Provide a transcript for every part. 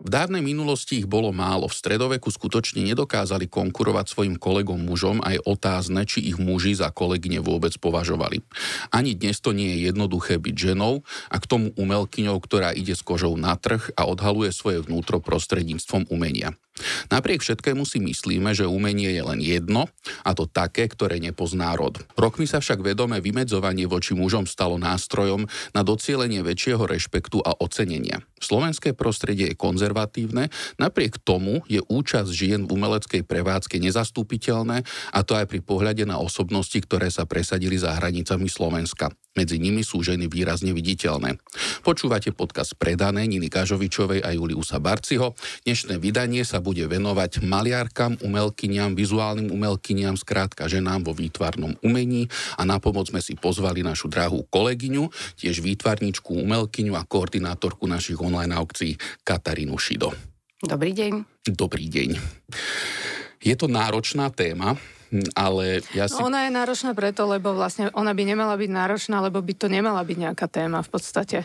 V dávnej minulosti ich bolo málo. V stredoveku skutočne nedokázali konkurovať svojim kolegom mužom a je otázne, či ich muži za kolegyne vôbec považovali. Ani dnes to nie je jednoduché byť ženou a k tomu umelkyňou, ktorá ide s kožou na trh a odhaluje svoje vnútro prostredníctvom umenia. Napriek všetkému si myslíme, že umenie je len jedno, a to také, ktoré nepozná rod. Rokmi sa však vedomé vymedzovanie voči mužom stalo nástrojom na docielenie väčšieho rešpektu a ocenenia. Slovenské prostredie je konzervatívne, napriek tomu je účasť žien v umeleckej prevádzke nezastúpiteľné a to aj pri pohľade na osobnosti, ktoré sa presadili za hranicami Slovenska. Medzi nimi sú ženy výrazne viditeľné. Počúvate podcast Predané Niny Kažovičovej a Juliusa Barciho. Dnešné vydanie sa bude venovať maliarkám, umelkyniam, vizuálnym umelkyniam, skrátka ženám vo výtvarnom umení a na pomoc sme si pozvali našu drahú kolegyňu, tiež výtvarničku, umelkyňu a koordinátorku našich online aukcií Katarínu Šido. Dobrý deň. Dobrý deň. Je to náročná téma, ale ja si... No ona je náročná preto, lebo vlastne ona by nemala byť náročná, lebo by to nemala byť nejaká téma v podstate.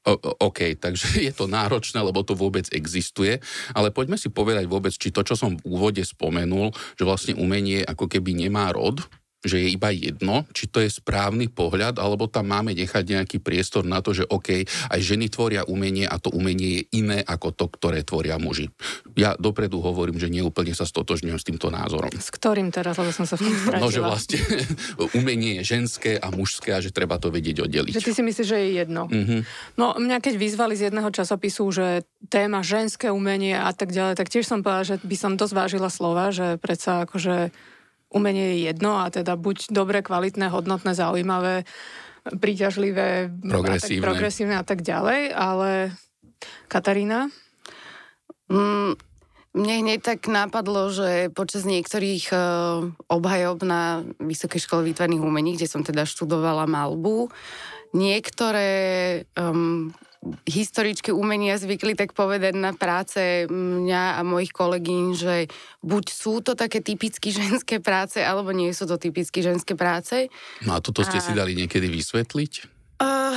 O, OK, takže je to náročné, lebo to vôbec existuje, ale poďme si povedať vôbec, či to, čo som v úvode spomenul, že vlastne umenie ako keby nemá rod, že je iba jedno, či to je správny pohľad, alebo tam máme nechať nejaký priestor na to, že OK, aj ženy tvoria umenie a to umenie je iné ako to, ktoré tvoria muži. Ja dopredu hovorím, že neúplne sa stotožňujem s týmto názorom. S ktorým teraz, lebo som sa v tom stratila. No, že vlastne umenie je ženské a mužské a že treba to vedieť oddeliť. Že ty si myslíš, že je jedno. Mm-hmm. No mňa keď vyzvali z jedného časopisu, že téma ženské umenie a tak ďalej, tak tiež som povedala, že by som dosť vážila slova, že predsa akože umenie je jedno a teda buď dobre, kvalitné, hodnotné, zaujímavé, príťažlivé, progresívne a tak, progresívne a tak ďalej, ale Katarína? Mm, mne hneď tak napadlo, že počas niektorých uh, obhajob na Vysokej škole výtvarných umení, kde som teda študovala malbu, niektoré um, historičky umenia zvykli tak povedať na práce mňa a mojich kolegyň, že buď sú to také typicky ženské práce, alebo nie sú to typicky ženské práce. No a toto ste a... si dali niekedy vysvetliť? Uh,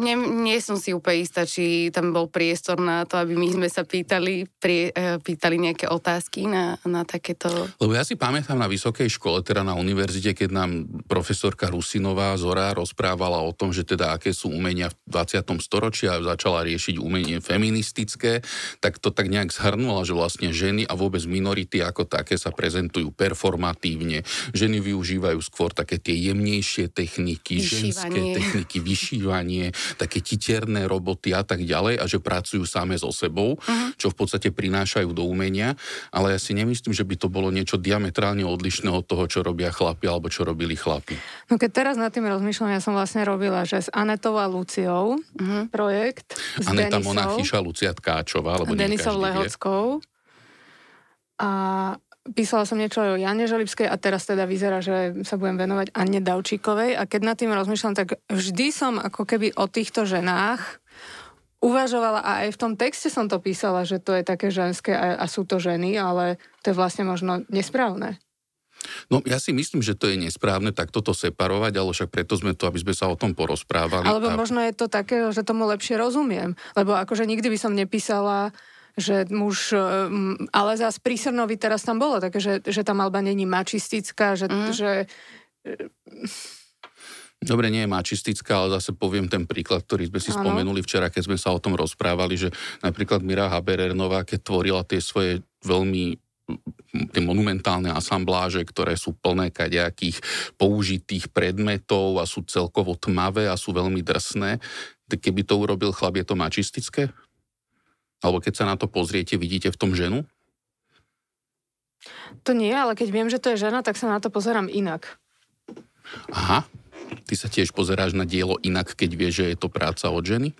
nie, nie som si úplne istá, či tam bol priestor na to, aby my sme sa pýtali, prie, eh, pýtali nejaké otázky na, na takéto... Lebo ja si pamätám na vysokej škole, teda na univerzite, keď nám profesorka Rusinová Zora rozprávala o tom, že teda aké sú umenia v 20. storočí a začala riešiť umenie feministické, tak to tak nejak zhrnula, že vlastne ženy a vôbec minority ako také sa prezentujú performatívne. Ženy využívajú skôr také tie jemnejšie techniky, vyšívanie. ženské techniky, vyšívanie, také titerné roboty a tak ďalej a že pracujú same so sebou, uh-huh. čo v podstate prinášajú do umenia, ale ja si nemyslím, že by to bolo niečo diametrálne odlišné od toho, čo robia chlapi alebo čo robili chlapi. No keď teraz nad tým rozmýšľam, ja som vlastne robila, že s Anetou a Luciou uh-huh. projekt. S Aneta Denisou, Monachyša, Lucia Tkáčová, alebo Denisou Lehockou. A písala som niečo o Jane Žalibskej a teraz teda vyzerá, že sa budem venovať Anne Davčíkovej a keď nad tým rozmýšľam, tak vždy som ako keby o týchto ženách uvažovala a aj v tom texte som to písala, že to je také ženské a, a sú to ženy, ale to je vlastne možno nesprávne. No ja si myslím, že to je nesprávne tak toto separovať, ale však preto sme tu, aby sme sa o tom porozprávali. Alebo a... možno je to také, že tomu lepšie rozumiem. Lebo akože nikdy by som nepísala že muž, mm, ale zás prísrnovi teraz tam bolo, také, že, že tá malba není mačistická, že, mm. že Dobre, nie je mačistická, ale zase poviem ten príklad, ktorý sme si ano. spomenuli včera, keď sme sa o tom rozprávali, že napríklad Mira Haberernová, keď tvorila tie svoje veľmi tie monumentálne asambláže, ktoré sú plné kadejakých použitých predmetov a sú celkovo tmavé a sú veľmi drsné, tak keby to urobil chlap, je to mačistické? Alebo keď sa na to pozriete, vidíte v tom ženu? To nie, ale keď viem, že to je žena, tak sa na to pozerám inak. Aha, ty sa tiež pozeráš na dielo inak, keď vieš, že je to práca od ženy?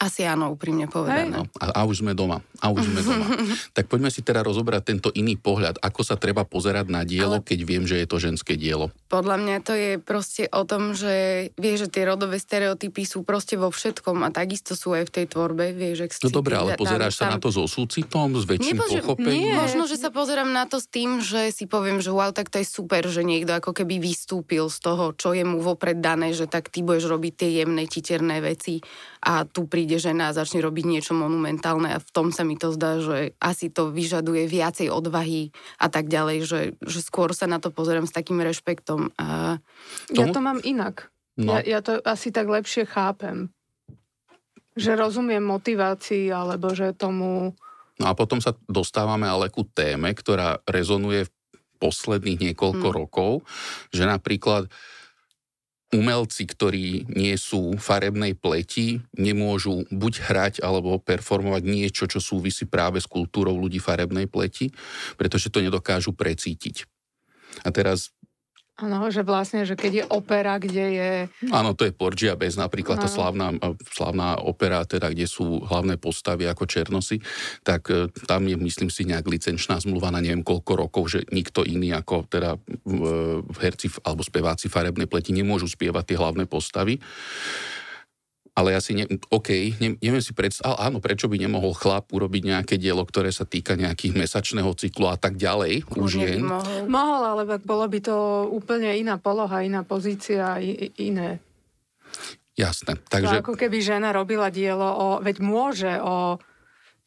Asi áno, úprimne povedané. No, a, a už sme doma. A už sme doma. tak poďme si teda rozobrať tento iný pohľad. Ako sa treba pozerať na dielo, Ale... keď viem, že je to ženské dielo? Podľa mňa to je proste o tom, že vieš, že tie rodové stereotypy sú proste vo všetkom a takisto sú aj v tej tvorbe. Vieš, ak no dobre, ale pozeráš tam, sa na to so súcitom, s väčším Nepože, pochopením? Nie. Možno, že sa pozerám na to s tým, že si poviem, že wow, tak to je super, že niekto ako keby vystúpil z toho, čo je mu vopred dané, že tak ty budeš robiť tie jemné, titerné veci a tu príde žena a začne robiť niečo monumentálne a v tom sa mi to zdá, že asi to vyžaduje viacej odvahy a tak ďalej, že, že skôr sa na to pozerám s takým rešpektom. A... Ja to mám inak. No. Ja, ja to asi tak lepšie chápem. Že rozumiem motivácii, alebo že tomu... No a potom sa dostávame ale ku téme, ktorá rezonuje v posledných niekoľko hmm. rokov, že napríklad umelci, ktorí nie sú farebnej pleti, nemôžu buď hrať alebo performovať niečo, čo súvisí práve s kultúrou ľudí farebnej pleti, pretože to nedokážu precítiť. A teraz Áno, že vlastne, že keď je opera, kde je... Áno, to je Porgia bez napríklad no. tá slávna, slávna opera, teda, kde sú hlavné postavy ako Černosy, tak e, tam je, myslím si, nejak licenčná zmluva na neviem koľko rokov, že nikto iný ako teda herci alebo speváci farebnej pleti nemôžu spievať tie hlavné postavy ale ja si, ne, OK, ne, neviem si predstaviť, áno, prečo by nemohol chlap urobiť nejaké dielo, ktoré sa týka nejakých mesačného cyklu a tak ďalej u žien. Mohol. mohol, ale bolo by to úplne iná poloha, iná pozícia, iné. Jasné. Takže... To ako keby žena robila dielo o, veď môže o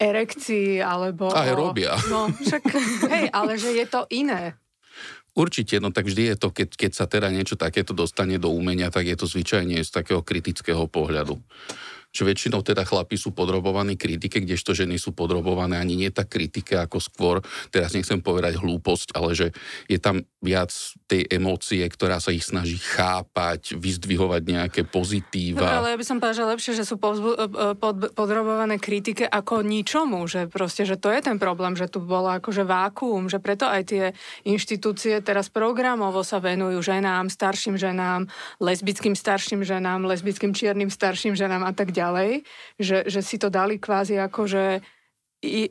erekcii, alebo... Aj o, robia. No, však, hej, ale že je to iné. Určite, no tak vždy je to, keď, keď sa teda niečo takéto dostane do umenia, tak je to zvyčajne z takého kritického pohľadu. Že väčšinou teda chlapi sú podrobovaní kritike, kdežto ženy sú podrobované ani nie tak kritike, ako skôr, teraz nechcem povedať hlúposť, ale že je tam viac tej emócie, ktorá sa ich snaží chápať, vyzdvihovať nejaké pozitíva. No, ale ja by som povedal, že lepšie, že sú povzbu- e, e, pod, podrobované kritike ako ničomu, že proste, že to je ten problém, že tu bolo akože vákuum, že preto aj tie inštitúcie teraz programovo sa venujú ženám, starším ženám, lesbickým starším ženám, lesbickým čiernym starším ženám a tak ďalej, že, že si to dali kvázi ako, že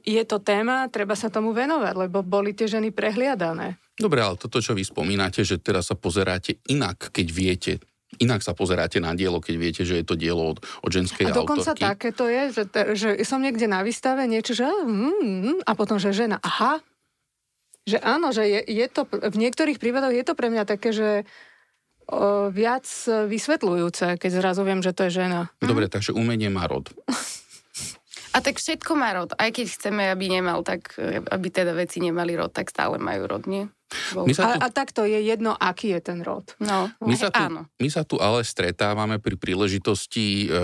je to téma, treba sa tomu venovať, lebo boli tie ženy prehliadané. Dobre, ale toto, čo vy spomínate, že teraz sa pozeráte inak, keď viete, inak sa pozeráte na dielo, keď viete, že je to dielo od, od ženskej autorky. A dokonca autorky. také to je, že, že som niekde na výstave niečo, že mm, mm, a potom, že žena, aha, že áno, že je, je to, v niektorých prípadoch je to pre mňa také, že o, viac vysvetľujúce, keď zrazu viem, že to je žena. Dobre, mhm. takže umenie má rod. A tak všetko má rod. Aj keď chceme, aby nemal, tak aby teda veci nemali rod, tak stále majú rod, nie? My sa tu... a, a takto je jedno, aký je ten rod. No, my sa, tu, áno. my sa tu ale stretávame pri príležitosti e,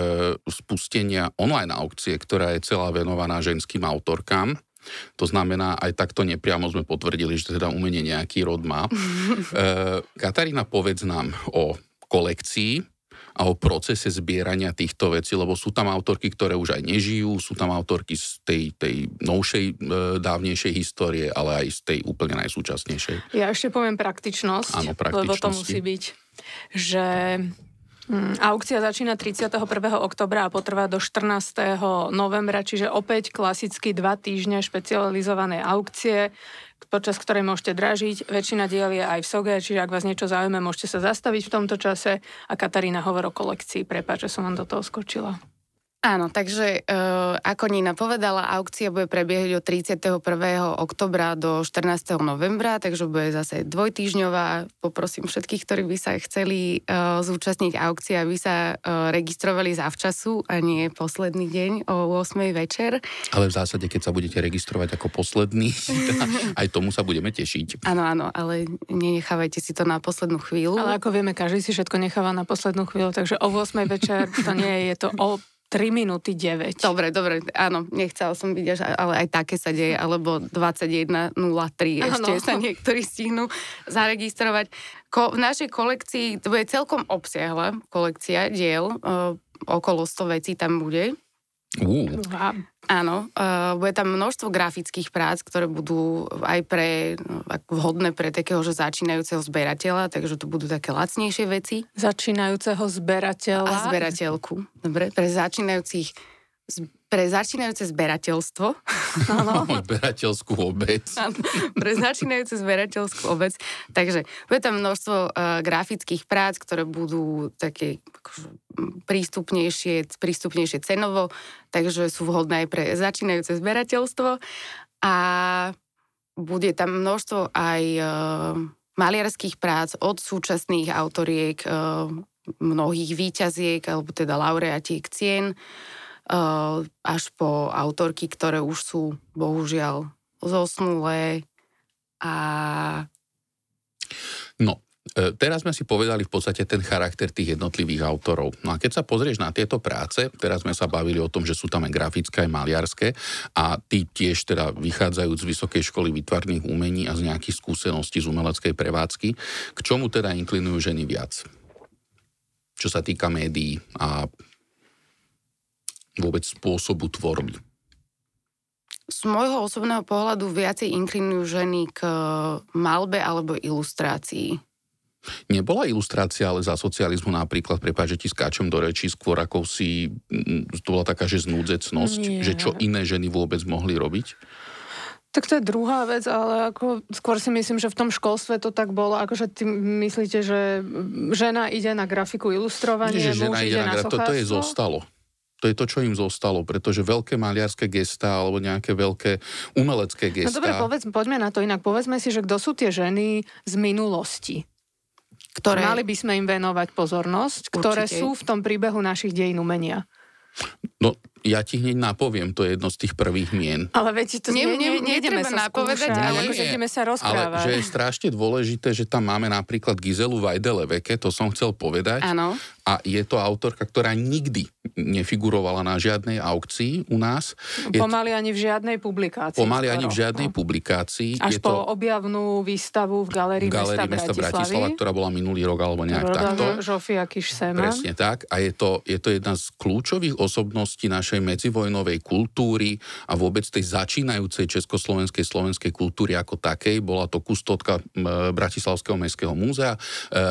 spustenia online aukcie, ktorá je celá venovaná ženským autorkám. To znamená, aj takto nepriamo sme potvrdili, že teda umenie nejaký rod má. e, Katarína, povedz nám o kolekcii a o procese zbierania týchto vecí, lebo sú tam autorky, ktoré už aj nežijú, sú tam autorky z tej, tej novšej, e, dávnejšej histórie, ale aj z tej úplne najsúčasnejšej. Ja ešte poviem praktičnosť, Áno, lebo to musí byť, že Mm, aukcia začína 31. oktobra a potrvá do 14. novembra, čiže opäť klasicky dva týždne špecializované aukcie, počas ktorej môžete dražiť. Väčšina diel je aj v SOGE, čiže ak vás niečo zaujíma, môžete sa zastaviť v tomto čase. A Katarína hovor o kolekcii. Prepáč, že som vám do toho skočila. Áno, takže e, ako Nina povedala, aukcia bude prebiehať od 31. oktobra do 14. novembra, takže bude zase dvojtýžňová. Poprosím všetkých, ktorí by sa chceli e, zúčastniť aukcie, aby sa e, registrovali zavčasu a nie posledný deň o 8. večer. Ale v zásade, keď sa budete registrovať ako posledný, aj tomu sa budeme tešiť. Áno, áno, ale nenechávajte si to na poslednú chvíľu. Ale ako vieme, každý si všetko necháva na poslednú chvíľu, takže o 8. večer to nie je, je to o 3 minúty 9. Dobre, dobre, áno, nechcela som vidieť, ale aj také sa deje, alebo 21.03 ešte sa niektorí stihnú zaregistrovať. Ko, v našej kolekcii, to bude celkom obsiahla kolekcia diel, uh, okolo 100 vecí tam bude. Uh. Áno, uh, bude tam množstvo grafických prác, ktoré budú aj pre, no, vhodné pre takého že začínajúceho zberateľa, takže to budú také lacnejšie veci. Začínajúceho zberateľa. A zberateľku. Dobre, pre začínajúcich pre začínajúce zberateľstvo. Áno. Zberateľskú obec. pre začínajúce zberateľskú obec. Takže bude tam množstvo uh, grafických prác, ktoré budú také akože, prístupnejšie, prístupnejšie cenovo, takže sú vhodné aj pre začínajúce zberateľstvo. A bude tam množstvo aj uh, maliarských prác od súčasných autoriek uh, mnohých výťaziek, alebo teda laureatiek cien, až po autorky, ktoré už sú bohužiaľ zosnulé a... No, e, Teraz sme si povedali v podstate ten charakter tých jednotlivých autorov. No a keď sa pozrieš na tieto práce, teraz sme sa bavili o tom, že sú tam aj grafické, aj maliarské a tí tiež teda vychádzajú z Vysokej školy výtvarných umení a z nejakých skúseností z umeleckej prevádzky. K čomu teda inklinujú ženy viac? Čo sa týka médií a vôbec spôsobu tvorby? Z môjho osobného pohľadu viacej inklinujú ženy k malbe alebo ilustrácii. Nebola ilustrácia, ale za socializmu napríklad, prepáč, že ti skáčem do rečí, skôr ako si, to bola taká, že znúdzecnosť, Nie. že čo iné ženy vôbec mohli robiť? Tak to je druhá vec, ale ako skôr si myslím, že v tom školstve to tak bolo, akože ty myslíte, že žena ide na grafiku ilustrovanie, Nie, že žena ide na, na grafiku, to, to je zostalo to je to, čo im zostalo, pretože veľké maliarské gestá alebo nejaké veľké umelecké gestá... No dobre, povedz, poďme na to inak. Povedzme si, že kto sú tie ženy z minulosti, ktoré... Mali by sme im venovať pozornosť, Určite. ktoré sú v tom príbehu našich dejín umenia. No, ja ti hneď napoviem, to je jedno z tých prvých mien. Ale viete, to nie, nie, nejdeme sa napovedať, ale akože ideme sa rozprávať. Ale že je strašne dôležité, že tam máme napríklad Gizelu Vajdeleveke, to som chcel povedať. Áno. A je to autorka, ktorá nikdy nefigurovala na žiadnej aukcii u nás. Je pomaly ani v žiadnej publikácii. Pomaly ani v žiadnej no. publikácii. Až je po to, objavnú výstavu v Galérii mesta, mesta Bratislava, ktorá bola minulý rok alebo nejak Roda takto. Žofia Kiš Presne tak. A je to, je to jedna z kľúčových osobností našej medzivojnovej kultúry a vôbec tej začínajúcej československej slovenskej kultúry ako takej. Bola to kustotka Bratislavského mestského múzea e,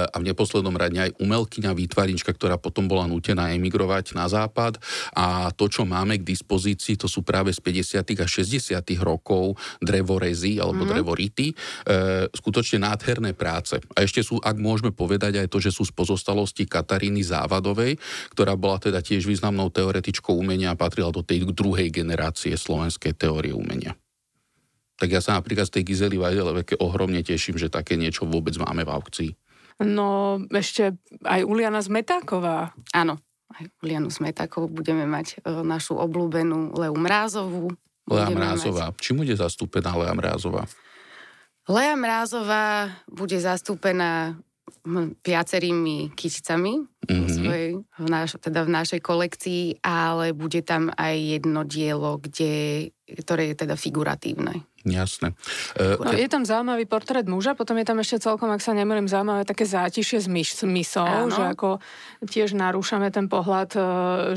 a v neposlednom rade aj umelkyňa, výtvarnička, ktorá potom bola nutená emigrovať na západ a to, čo máme k dispozícii, to sú práve z 50. a 60. rokov drevorezy alebo mm-hmm. drevority, e, skutočne nádherné práce. A ešte sú, ak môžeme povedať aj to, že sú z pozostalosti Kataríny Závadovej, ktorá bola teda tiež významnou teoretičkou umenia umenia a patrila do tej druhej generácie slovenskej teórie umenia. Tak ja sa napríklad z tej Gizely Vajdeleveke ohromne teším, že také niečo vôbec máme v aukcii. No ešte aj Uliana Zmetáková. Áno, aj Ulianu Zmetákovú budeme mať e, našu obľúbenú Leu Mrázovú. Lea Mrázová. Mať... Čím bude zastúpená Lea Mrázová? Lea Mrázová bude zastúpená viacerými kyticami mm-hmm. svojej, v naš, teda v našej kolekcii, ale bude tam aj jedno dielo, kde, ktoré je teda figuratívne. Jasné. Uh, no, je tam zaujímavý portrét muža, potom je tam ešte celkom, ak sa nemýlim, zaujímavé také zátišie s, mysou, že ako tiež narúšame ten pohľad uh,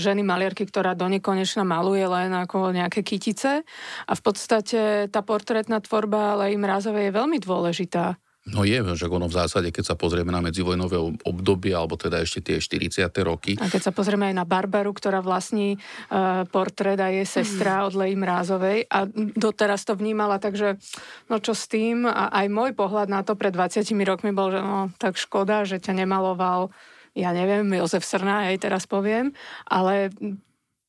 ženy maliarky, ktorá do nekonečna maluje len ako nejaké kytice. A v podstate tá portrétna tvorba Lej Mrázovej je veľmi dôležitá. No je, že ono v zásade, keď sa pozrieme na medzivojnové obdobie, alebo teda ešte tie 40. roky. A keď sa pozrieme aj na Barbaru, ktorá vlastní uh, portrét a je sestra od Leji Mrázovej a doteraz to vnímala, takže no čo s tým? A aj môj pohľad na to pred 20 rokmi bol, že no tak škoda, že ťa nemaloval ja neviem, Jozef Srna, aj teraz poviem, ale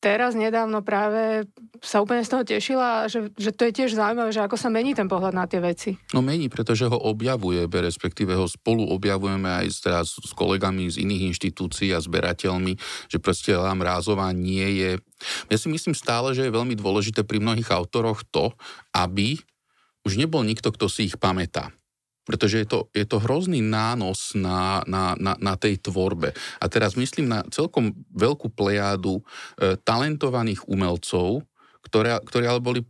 teraz nedávno práve sa úplne z toho tešila, že, že to je tiež zaujímavé, že ako sa mení ten pohľad na tie veci. No mení, pretože ho objavuje, respektíve ho spolu objavujeme aj teraz s kolegami z iných inštitúcií a zberateľmi, že proste Lea Mrázová nie je... Ja si myslím stále, že je veľmi dôležité pri mnohých autoroch to, aby už nebol nikto, kto si ich pamätá pretože je to, je to hrozný nános na, na, na, na tej tvorbe. A teraz myslím na celkom veľkú plejádu e, talentovaných umelcov, ktoré, ktorí ale boli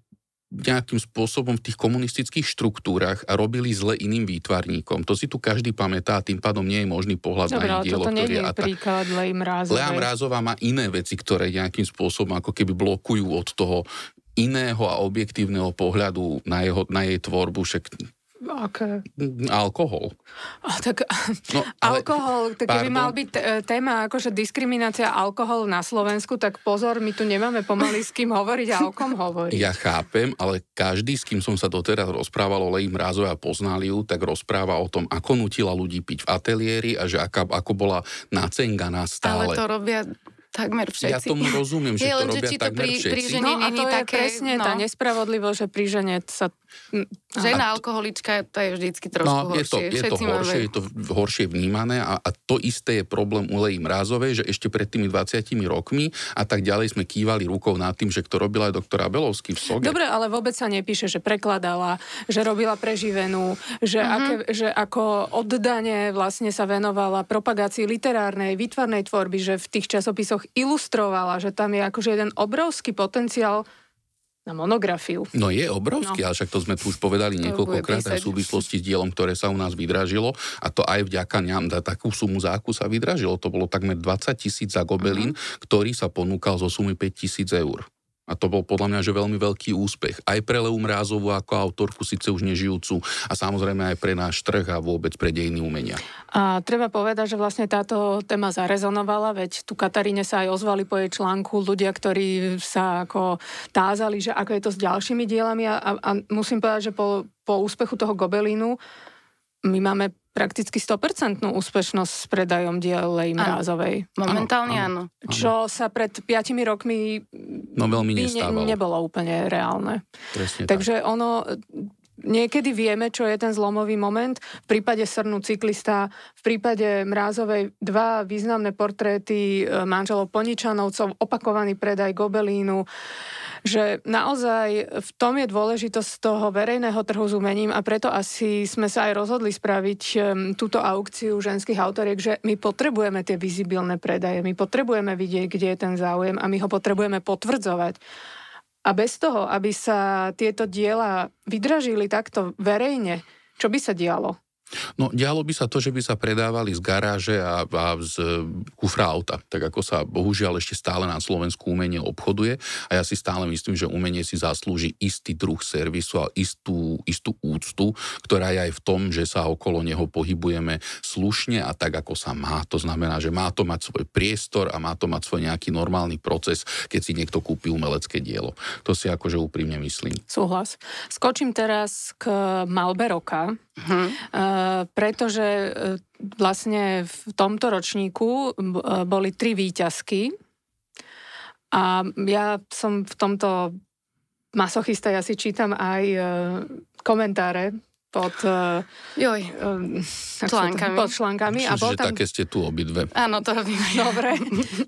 nejakým spôsobom v tých komunistických štruktúrach a robili zle iným výtvarníkom. To si tu každý pamätá a tým pádom nie je možný pohľad Dobre, na ich dielo, ktorý je... A príklad Mrázovej. Lea Mrázová má iné veci, ktoré nejakým spôsobom ako keby blokujú od toho iného a objektívneho pohľadu na, jeho, na jej tvorbu. Však Aké? Alkohol. A, tak, no, ale, alkohol, tak keby mal byť e, téma akože diskriminácia alkohol na Slovensku, tak pozor, my tu nemáme pomaly s kým hovoriť a o kom hovoriť. Ja chápem, ale každý, s kým som sa doteraz rozprával o Leji Mrázove a poznal ju, tak rozpráva o tom, ako nutila ľudí piť v ateliéri a že aká, ako bola nacenganá stále. Ale to robia takmer všetci. Ja tomu rozumiem, že Je, to len, že robia či to takmer pri- všetci. pri žene- No a to je také, presne no. tá nespravodlivosť, že pri žene sa... Žena alkoholička, to je vždycky trošku No, je to, horšie. je to Všetci máme- horšie, je to horšie vnímané a, a to isté je problém u Leji Mrázovej, že ešte pred tými 20 rokmi a tak ďalej sme kývali rukou nad tým, že to robila aj doktora Belovský v Soge. Dobre, ale vôbec sa nepíše, že prekladala, že robila preživenú, že, Mhm. aké, že ako oddane vlastne sa venovala propagácii literárnej, výtvarnej tvorby, že v tých časopisoch ilustrovala, že tam je akože jeden obrovský potenciál na monografiu. No je obrovský, no. ale však to sme tu už povedali niekoľkokrát aj v súvislosti s dielom, ktoré sa u nás vydražilo a to aj vďaka ňam, da, takú sumu za akú sa vydražilo. To bolo takmer 20 tisíc za gobelín, uh-huh. ktorý sa ponúkal zo sumy 5 tisíc eur. A to bol podľa mňa že veľmi veľký úspech. Aj pre Leu Mrázovú ako autorku, síce už nežijúcu, a samozrejme aj pre náš trh a vôbec pre dejiny umenia. A treba povedať, že vlastne táto téma zarezonovala, veď tu Kataríne sa aj ozvali po jej článku ľudia, ktorí sa ako tázali, že ako je to s ďalšími dielami a, a, musím povedať, že po, po úspechu toho Gobelínu my máme prakticky 100% úspešnosť s predajom diel Lej Áno. Mrázovej. Momentálne Áno, áno. Čo sa pred 5 rokmi No veľmi by nestávalo. nebolo úplne reálne. Presne tak. Takže ono, niekedy vieme, čo je ten zlomový moment. V prípade Srnu cyklista, v prípade Mrázovej dva významné portréty e, manželov Poničanovcov, opakovaný predaj Gobelínu, že naozaj v tom je dôležitosť toho verejného trhu s umením a preto asi sme sa aj rozhodli spraviť em, túto aukciu ženských autoriek, že my potrebujeme tie vizibilné predaje, my potrebujeme vidieť, kde je ten záujem a my ho potrebujeme potvrdzovať. A bez toho, aby sa tieto diela vydražili takto verejne, čo by sa dialo? No, dialo by sa to, že by sa predávali z garáže a, a z kufra auta, tak ako sa bohužiaľ ešte stále na Slovensku umenie obchoduje. A ja si stále myslím, že umenie si zaslúži istý druh servisu a istú, istú úctu, ktorá je aj v tom, že sa okolo neho pohybujeme slušne a tak, ako sa má. To znamená, že má to mať svoj priestor a má to mať svoj nejaký normálny proces, keď si niekto kúpi umelecké dielo. To si akože úprimne myslím. Súhlas. Skočím teraz k Malberoka, Hm. Uh, pretože uh, vlastne v tomto ročníku uh, boli tri výťazky a ja som v tomto masochista, ja si čítam aj komentáre pod, uh, Joj, um, Článkami. pod článkami a Myslím, bol že tam... také ste tu obidve. áno, to robíme. Dobre.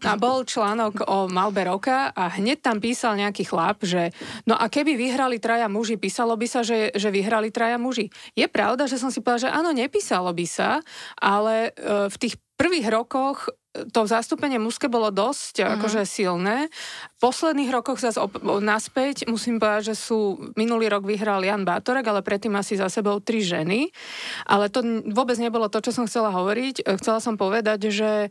A bol článok o malbe roka a hneď tam písal nejaký chlap, že no a keby vyhrali traja muži, písalo by sa, že, že vyhrali traja muži. Je pravda, že som si povedala, že áno, nepísalo by sa, ale e, v tých prvých rokoch to zastúpenie mužské bolo dosť mm-hmm. akože silné. V posledných rokoch zase op- naspäť musím povedať, že sú, minulý rok vyhral Jan Bátorek, ale predtým asi za sebou tri ženy. Ale to vôbec nebolo to, čo som chcela hovoriť. E, Chcela som povedať, že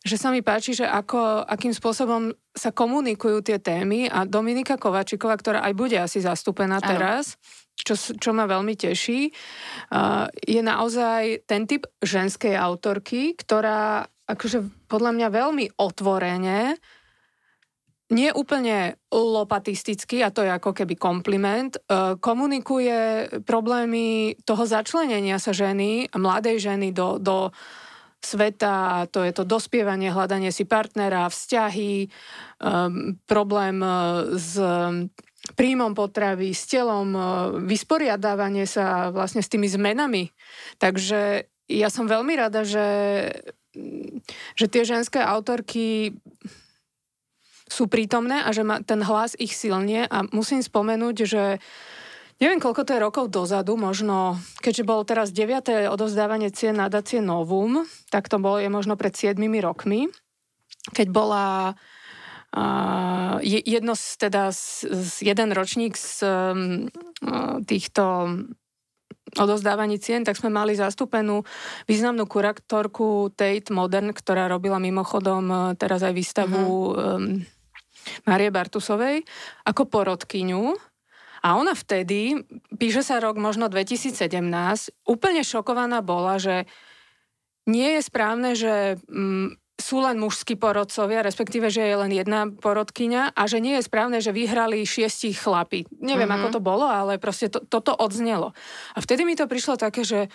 že sa mi páči, že ako, akým spôsobom sa komunikujú tie témy a Dominika Kovačiková, ktorá aj bude asi zastúpená Áno. teraz, čo, čo ma veľmi teší, uh, je naozaj ten typ ženskej autorky, ktorá akože podľa mňa veľmi otvorene nie úplne lopatisticky, a to je ako keby kompliment, e, komunikuje problémy toho začlenenia sa ženy, mladej ženy do, do sveta, to je to dospievanie, hľadanie si partnera, vzťahy, um, problém uh, s príjmom potravy, s telom, vysporiadávanie sa vlastne s tými zmenami. Takže ja som veľmi rada, že, že tie ženské autorky sú prítomné a že ma ten hlas ich silnie a musím spomenúť, že Neviem, koľko to je rokov dozadu, možno, keďže bolo teraz 9. odovzdávanie cien nadácie Novum, tak to bolo je možno pred 7 rokmi, keď bola uh, je, jedno z, teda z, z jeden ročník z um, týchto odozdávaní cien, tak sme mali zastúpenú významnú kurátorku Tate Modern, ktorá robila mimochodom uh, teraz aj výstavu um, Marie Bartusovej ako porodkyňu. A ona vtedy, píše sa rok možno 2017, úplne šokovaná bola, že nie je správne, že mm, sú len mužskí porodcovia, respektíve, že je len jedna porodkyňa a že nie je správne, že vyhrali šiesti chlapi. Neviem, Mhm. mm-hmm. ako to bolo, ale proste to, toto odznelo. A vtedy mi to prišlo také, že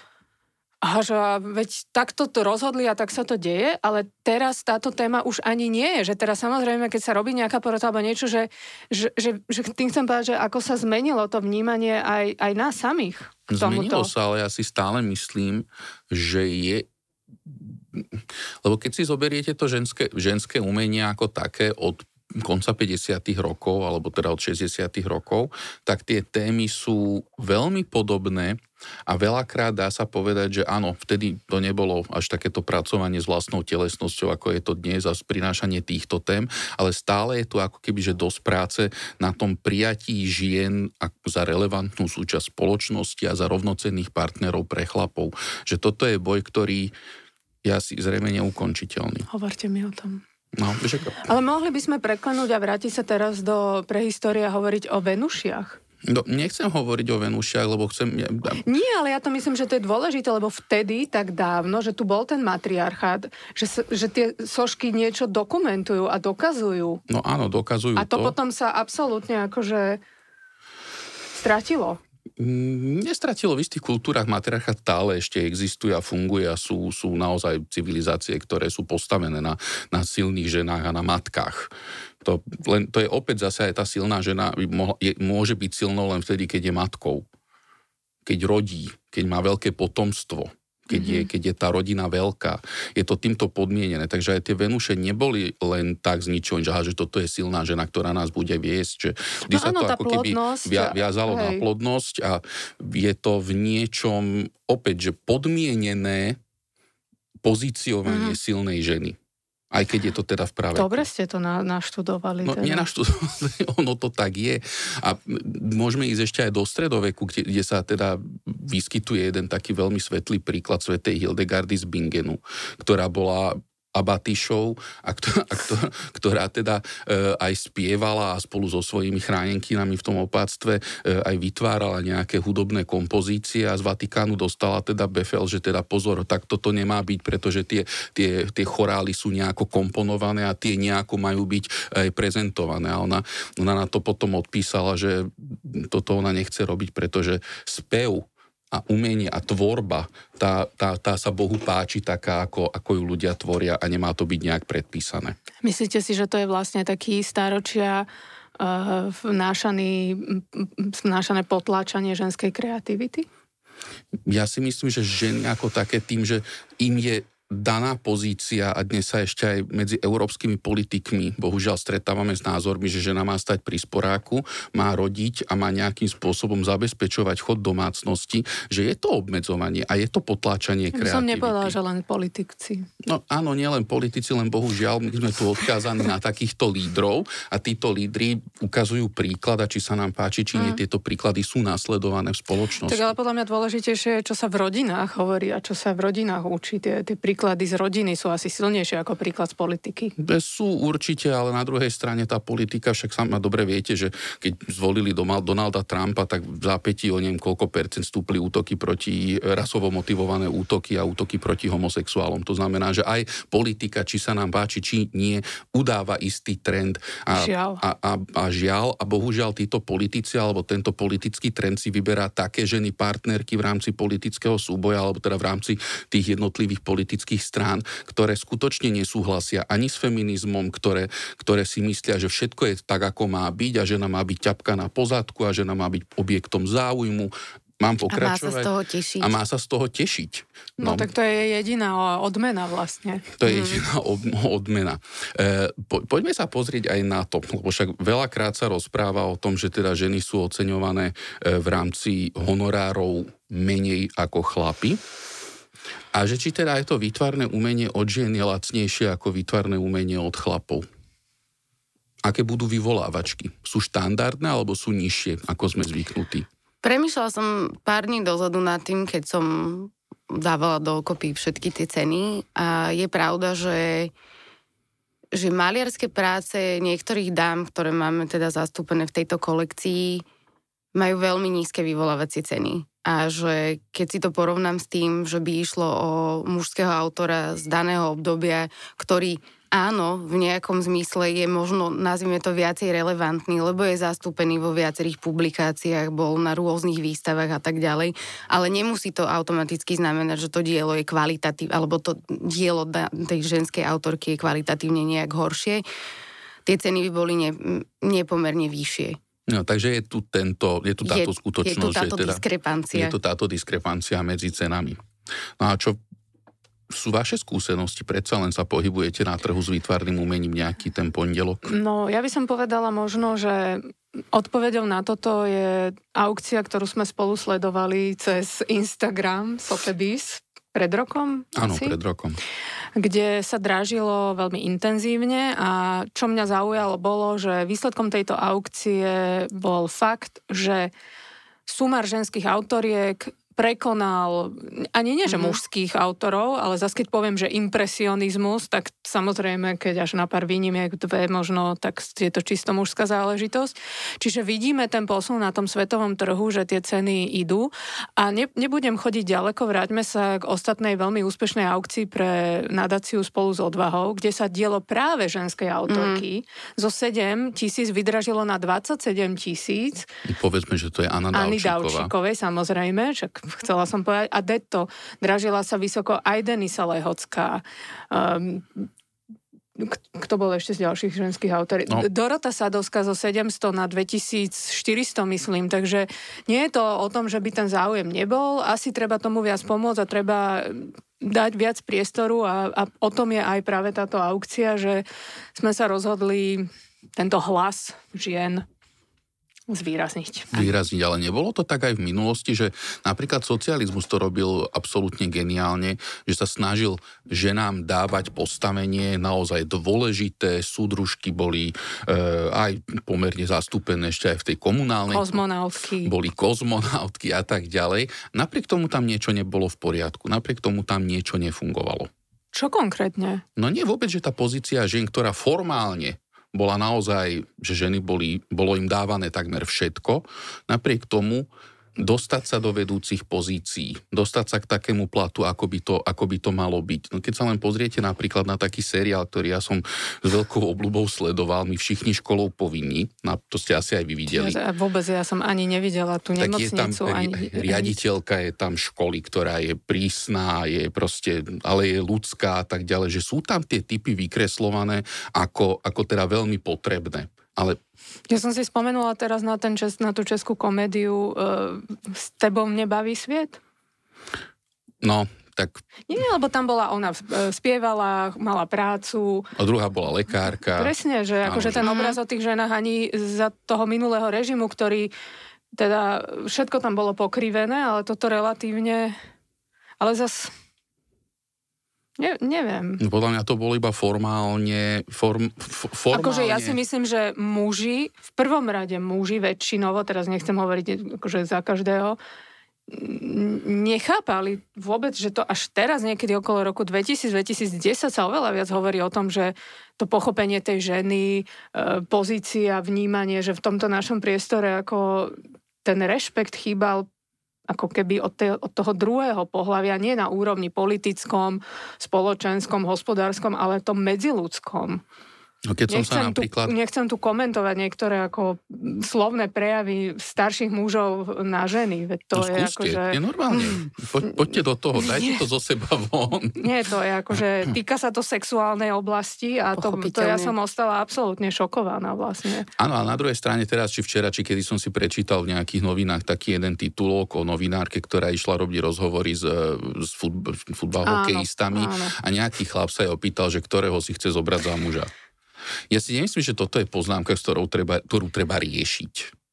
Aha, že veď takto to rozhodli a tak sa to deje, ale teraz táto téma už ani nie je. Že teraz samozrejme, keď sa robí nejaká porota alebo niečo, že, že, že, že tým chcem povedať, že ako sa zmenilo to vnímanie aj, aj nás samých. Zmenilo sa, ale ja si stále myslím, že je lebo keď si zoberiete to ženské, ženské umenie ako také od konca 50. rokov, alebo teda od 60. rokov, tak tie témy sú veľmi podobné a veľakrát dá sa povedať, že áno, vtedy to nebolo až takéto pracovanie s vlastnou telesnosťou, ako je to dnes a prinášanie týchto tém, ale stále je tu ako keby, že dosť práce na tom prijatí žien za relevantnú súčasť spoločnosti a za rovnocenných partnerov pre chlapov. Že toto je boj, ktorý je asi zrejme neukončiteľný. Hovorte mi o tom. No, ako... Ale mohli by sme preklenúť a vrátiť sa teraz do prehistórie a hovoriť o Venušiach. No, nechcem hovoriť o Venušiach, lebo chcem... Nie, ale ja to myslím, že to je dôležité, lebo vtedy, tak dávno, že tu bol ten matriarchát, že, že tie sošky niečo dokumentujú a dokazujú. No áno, dokazujú A to, to. potom sa absolútne akože stratilo. Mm, nestratilo v istých kultúrach matriarcha stále ešte existuje a funguje a sú, sú naozaj civilizácie, ktoré sú postavené na, na silných ženách a na matkách. To, len, to je opäť zase aj tá silná žena je, môže byť silnou len vtedy, keď je matkou. Keď rodí, keď má veľké potomstvo keď, mm-hmm. je, keď je tá rodina veľká. Je to týmto podmienené. Takže aj tie Venuše neboli len tak z ničoho, že, že toto je silná žena, ktorá nás bude viesť. Že, no sa áno, to ako keby via, viazalo hej. na plodnosť a je to v niečom opäť, že podmienené pozíciovanie mm-hmm. silnej ženy. Aj keď je to teda v práve. Dobre ste to na, naštudovali. No, teda. nenaštudovali, ono to tak je. A môžeme ísť ešte aj do stredoveku, kde, kde sa teda vyskytuje jeden taký veľmi svetlý príklad svetej Hildegardy z Bingenu, ktorá bola Abatyšov, a, a ktorá teda e, aj spievala a spolu so svojimi chránenkinami v tom opáctve e, aj vytvárala nejaké hudobné kompozície a z Vatikánu dostala teda befel, že teda pozor, tak toto nemá byť, pretože tie, tie, tie chorály sú nejako komponované a tie nejako majú byť aj prezentované. A ona, ona na to potom odpísala, že toto ona nechce robiť, pretože spev a umenie a tvorba, tá, tá, tá sa Bohu páči taká, ako, ako ju ľudia tvoria a nemá to byť nejak predpísané. Myslíte si, že to je vlastne taký stáročia uh, vnášaný, vnášané potláčanie ženskej kreativity? Ja si myslím, že ženy ako také tým, že im je daná pozícia a dnes sa ešte aj medzi európskymi politikmi bohužiaľ stretávame s názormi, že žena má stať pri sporáku, má rodiť a má nejakým spôsobom zabezpečovať chod domácnosti, že je to obmedzovanie a je to potláčanie kreativity. Som nepovedala, že len politici. No áno, nie len politici, len bohužiaľ my sme tu odkázaní na takýchto lídrov a títo lídry ukazujú príklad a či sa nám páči, či nie, mm. tieto príklady sú následované v spoločnosti. Tak ale podľa mňa dôležitejšie je, čo sa v rodinách hovorí a čo sa v rodinách učí. Tie, tie príklady z rodiny sú asi silnejšie ako príklad z politiky. Sú určite, ale na druhej strane tá politika, však sama dobre viete, že keď zvolili Donalda Trumpa, tak v zápätí o neviem koľko percent stúpli útoky proti rasovo motivované útoky a útoky proti homosexuálom. To znamená, že aj politika, či sa nám páči, či nie, udáva istý trend. A, žiaľ. A, a, a žiaľ, a bohužiaľ títo politici alebo tento politický trend si vyberá také ženy partnerky v rámci politického súboja alebo teda v rámci tých jednotlivých politických politických strán, ktoré skutočne nesúhlasia ani s feminizmom, ktoré, ktoré si myslia, že všetko je tak, ako má byť a žena má byť ťapka na pozadku a žena má byť objektom záujmu mám pokračovať. A má sa z toho tešiť. A má sa z toho tešiť. No, no tak to je jediná odmena vlastne. To je mm. jediná odmena. E, po, poďme sa pozrieť aj na to, lebo však veľakrát sa rozpráva o tom, že teda ženy sú oceňované e, v rámci honorárov menej ako chlapi. A že či teda aj to výtvarné umenie od žien je lacnejšie ako výtvarné umenie od chlapov. Aké budú vyvolávačky? Sú štandardné alebo sú nižšie, ako sme zvyknutí? Premýšľala som pár dní dozadu nad tým, keď som dávala dokopy všetky tie ceny a je pravda, že že maliarské práce niektorých dám, ktoré máme teda zastúpené v tejto kolekcii, majú veľmi nízke vyvolávacie ceny a že keď si to porovnám s tým, že by išlo o mužského autora z daného obdobia, ktorý áno, v nejakom zmysle je možno, nazvime to viacej relevantný, lebo je zastúpený vo viacerých publikáciách, bol na rôznych výstavách a tak ďalej, ale nemusí to automaticky znamenať, že to dielo je kvalitatívne, alebo to dielo tej ženskej autorky je kvalitatívne nejak horšie. Tie ceny by boli ne, nepomerne vyššie. No, takže je tu, tento, je tu táto je, skutočnosť. Je tu táto že teda, diskrepancia. Je tu táto diskrepancia medzi cenami. No a čo sú vaše skúsenosti? Predsa len sa pohybujete na trhu s výtvarným umením nejaký ten pondelok? No, ja by som povedala možno, že odpovedou na toto je aukcia, ktorú sme spolu sledovali cez Instagram Sotheby's pred rokom? Áno, asi? pred rokom kde sa dražilo veľmi intenzívne a čo mňa zaujalo bolo, že výsledkom tejto aukcie bol fakt, že sumár ženských autoriek prekonal, ani nie že mm-hmm. mužských autorov, ale zase keď poviem, že impresionizmus, tak samozrejme, keď až na pár výnimiek dve možno, tak je to čisto mužská záležitosť. Čiže vidíme ten posun na tom svetovom trhu, že tie ceny idú a ne, nebudem chodiť ďaleko, vráťme sa k ostatnej veľmi úspešnej aukcii pre nadáciu spolu s odvahou, kde sa dielo práve ženskej autorky mm. zo 7 tisíc vydražilo na 27 tisíc. Povedzme, že to je Anna. Ani Davčíkovej, samozrejme, však chcela som povedať. A Detto, dražila sa vysoko aj Denisa Lehocká. Um, kto bol ešte z ďalších ženských autorov? No. Dorota Sadovská zo 700 na 2400, myslím. Takže nie je to o tom, že by ten záujem nebol. Asi treba tomu viac pomôcť a treba dať viac priestoru a, a o tom je aj práve táto aukcia, že sme sa rozhodli tento hlas žien zvýrazniť. Zvýrazniť, ale nebolo to tak aj v minulosti, že napríklad socializmus to robil absolútne geniálne, že sa snažil ženám dávať postavenie naozaj dôležité, súdružky boli e, aj pomerne zastúpené ešte aj v tej komunálnej. Kozmonautky. Boli kozmonautky a tak ďalej. Napriek tomu tam niečo nebolo v poriadku, napriek tomu tam niečo nefungovalo. Čo konkrétne? No nie vôbec, že tá pozícia žien, ktorá formálne bola naozaj, že ženy boli, bolo im dávané takmer všetko. Napriek tomu dostať sa do vedúcich pozícií, dostať sa k takému platu, ako by to, ako by to malo byť. No keď sa len pozriete napríklad na taký seriál, ktorý ja som s veľkou obľubou sledoval, my všichni školou povinní, na to ste asi aj vy videli. Ja, vôbec ja som ani nevidela tú tak nemocnicu. Je tam, ani, riaditeľka je tam školy, ktorá je prísna, je proste, ale je ľudská a tak ďalej, že sú tam tie typy vykreslované ako, ako teda veľmi potrebné. Ale... Ja som si spomenula teraz na, ten čes, na tú českú komédiu uh, S tebou nebaví sviet. No, tak... Nie, lebo tam bola ona, e, spievala, mala prácu. A druhá bola lekárka. Presne, že akože ten obraz o tých ženách ani za toho minulého režimu, ktorý teda všetko tam bolo pokrivené, ale toto relatívne... Ale zas Ne, neviem. No, podľa mňa to bolo iba formálne, form, f- formálne... Akože ja si myslím, že muži, v prvom rade muži väčšinovo, teraz nechcem hovoriť akože za každého, nechápali vôbec, že to až teraz niekedy okolo roku 2000-2010 sa oveľa viac hovorí o tom, že to pochopenie tej ženy, e, pozícia, vnímanie, že v tomto našom priestore ako ten rešpekt chýbal ako keby od, te, od toho druhého pohľavia, nie na úrovni politickom, spoločenskom, hospodárskom, ale tom medziludskom. No keď nechcem, som sa napríklad... tu, nechcem tu komentovať niektoré ako slovné prejavy starších mužov na ženy. Veď to no, je skúste, ako, že... je normálne. Po, poďte do toho, dajte to zo seba von. Nie, to je ako, že týka sa to sexuálnej oblasti a to, to ja som ostala absolútne šokovaná vlastne. Áno, a na druhej strane teraz, či včera, či kedy som si prečítal v nejakých novinách taký jeden titulok o novinárke, ktorá išla robiť rozhovory s, s futbal, futbal hokejistami a nejaký chlap sa jej opýtal, že ktorého si chce zobrať za muža. Ja si nemyslím, že toto je poznámka, s ktorou treba, ktorú treba riešiť.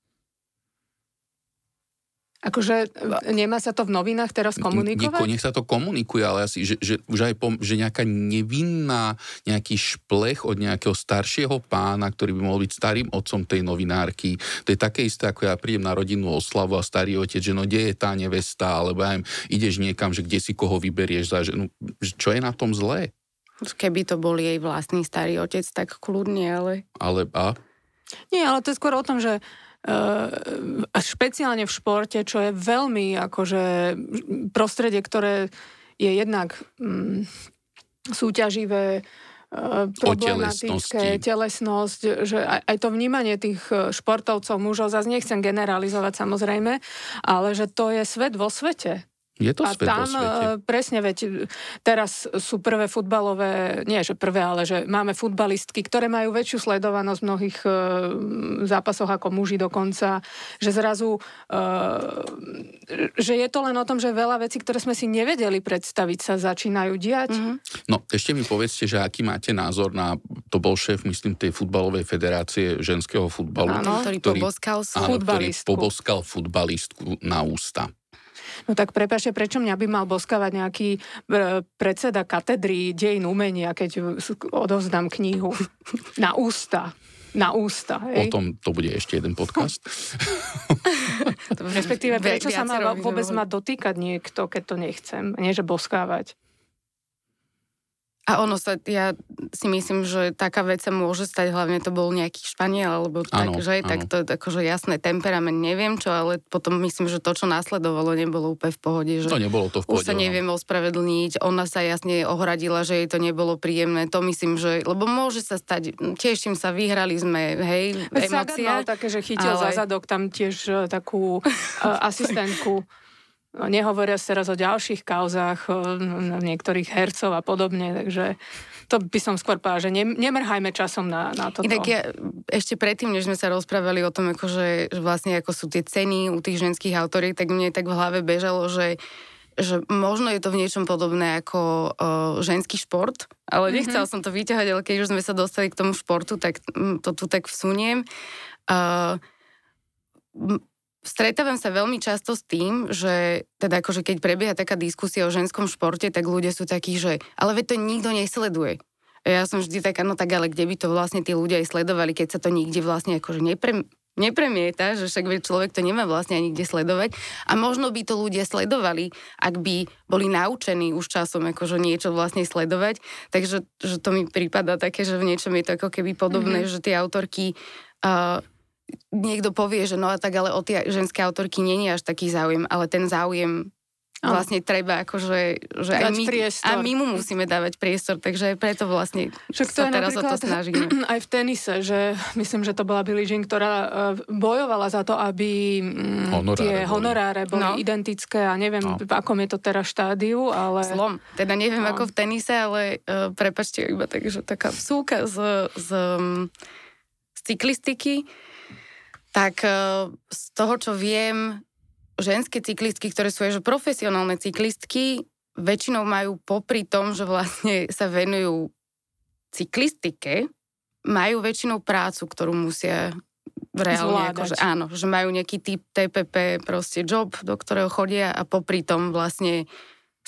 Akože nemá sa to v novinách teraz komunikovať? Nieko, nech sa to komunikuje, ale asi, že, že už aj po, že nejaká nevinná, nejaký šplech od nejakého staršieho pána, ktorý by mohol byť starým otcom tej novinárky. To je také isté, ako ja prídem na rodinnú oslavu a starý otec, že no kde je tá nevesta, alebo aj ideš niekam, že kde si koho vyberieš za ženu. Čo je na tom zlé? Keby to bol jej vlastný starý otec, tak kľudne, ale... Ale a? Nie, ale to je skôr o tom, že uh, špeciálne v športe, čo je veľmi akože prostredie, ktoré je jednak um, súťaživé, problematické, telesnosť, že aj, aj to vnímanie tých e, športovcov mužov, zase nechcem generalizovať samozrejme, ale že to je svet vo svete. Je to a svet tam vo svete. e, presne, veď teraz sú prvé futbalové, nie že prvé, ale že máme futbalistky, ktoré majú väčšiu sledovanosť v mnohých uh, zápasoch ako muži dokonca, že zrazu, uh, že je to len o tom, že veľa vecí, ktoré sme si nevedeli predstaviť, sa začínajú diať. Mm-hmm. No, ešte mi povedzte, že aký máte názor na, to bol šéf, myslím, tej futbalovej federácie ženského futbalu. Áno, ktorý, ktorý poboskal áno, ktorý poboskal futbalistku na ústa. No tak prepašte, prečo mňa by mal boskávať nejaký e, predseda katedry dejín umenia, keď odovzdám knihu na ústa? Na ústa, hej? O tom to bude ešte jeden podcast. Respektíve, prečo sa ma vôbec má dotýkať niekto, keď to nechcem? Nie, že boskávať. A ono sa, ja si myslím, že taká vec sa môže stať, hlavne to bol nejaký Španiel, alebo ano, tak, že, tak to je akože jasné, temperament, neviem čo, ale potom myslím, že to, čo následovalo, nebolo úplne v pohode. Že to nebolo to v pohode. Už sa neviem ospravedlniť, ona sa jasne ohradila, že jej to nebolo príjemné, to myslím, že, lebo môže sa stať, teším sa, vyhrali sme, hej, emócia. také, že chytil ale... za zadok tam tiež uh, takú uh, asistentku No, nehovoria teraz o ďalších kauzách, niektorých hercov a podobne, takže to by som skôr povedala, že ne, nemrhajme časom na, na toto. Inak ja ešte predtým, než sme sa rozprávali o tom, akože, že vlastne ako sú tie ceny u tých ženských autoriek, tak mne tak v hlave bežalo, že že možno je to v niečom podobné ako uh, ženský šport, ale mm-hmm. nechcela som to vyťahať, ale keď už sme sa dostali k tomu športu, tak to tu tak vsuniem. Uh, stretávam sa veľmi často s tým, že teda akože keď prebieha taká diskusia o ženskom športe, tak ľudia sú takí, že ale veď to nikto nesleduje. Ja som vždy taká, no tak ale kde by to vlastne tí ľudia aj sledovali, keď sa to nikde vlastne akože nepre, nepremieta, že však človek to nemá vlastne ani kde sledovať. A možno by to ľudia sledovali, ak by boli naučení už časom akože niečo vlastne sledovať. Takže že to mi prípada také, že v niečom je to ako keby podobné, mm-hmm. že tie autorky uh, niekto povie, že no a tak ale o tie ženské autorky nie je až taký záujem, ale ten záujem vlastne treba akože, že aj my, a my mu musíme dávať priestor, takže preto vlastne Však to sa teraz o to snažíme. Aj v tenise, že myslím, že to bola Billie Jean, ktorá e, bojovala za to, aby mm, honoráre tie boli. honoráre boli no. identické a neviem, no. v akom je to teraz štádiu, ale... Zlom. Teda neviem no. ako v tenise, ale uh, prepačte, iba tak, že taká vsúka z, z, z cyklistiky tak e, z toho, čo viem, ženské cyklistky, ktoré sú aj profesionálne cyklistky, väčšinou majú popri tom, že vlastne sa venujú cyklistike, majú väčšinou prácu, ktorú musia reálne, akože, áno, že majú nejaký typ TPP, proste job, do ktorého chodia a popri tom vlastne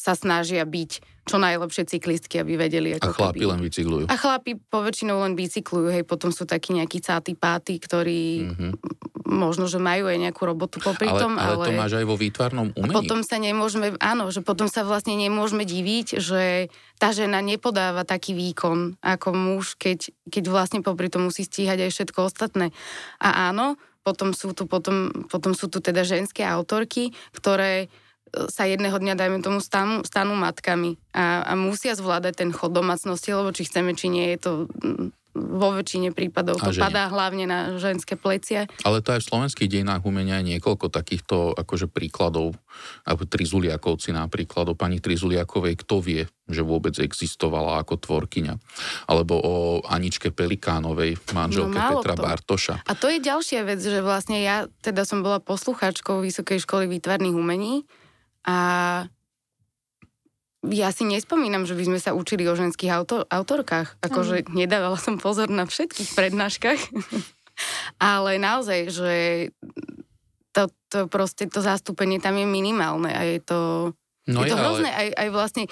sa snažia byť čo najlepšie cyklistky, aby vedeli. Ako a chlapi keby... len bicyklujú. A chlapi poväčšinou len bicyklujú, hej, potom sú takí nejakí cáty páty, ktorí mm-hmm. možno, že majú aj nejakú robotu popri ale, tom, ale... Ale to máš aj vo výtvarnom umení. Potom sa nemôžeme, áno, že potom sa vlastne nemôžeme diviť, že tá žena nepodáva taký výkon ako muž, keď, keď vlastne popri tom musí stíhať aj všetko ostatné. A áno, potom sú tu, potom, potom sú tu teda ženské autorky, ktoré sa jedného dňa, dajme tomu, stanú, stanú matkami a, a musia zvládať ten chod domácnosti, lebo či chceme, či nie, je to mm, vo väčšine prípadov to padá hlavne na ženské plecia. Ale to aj v slovenských dejinách umenia je niekoľko takýchto akože príkladov, ako Trizuliakovci napríklad, o pani Trizuliakovej, kto vie, že vôbec existovala ako tvorkyňa. Alebo o Aničke Pelikánovej, manželke no, Petra kto. Bartoša. A to je ďalšia vec, že vlastne ja teda som bola poslucháčkou Vysokej školy výtvarných umení a ja si nespomínam, že by sme sa učili o ženských autor, autorkách. Akože mm. nedávala som pozor na všetkých prednáškach. Ale naozaj, že to, to proste, to zastúpenie tam je minimálne a je to, no je to hrozné. Aj, aj vlastne,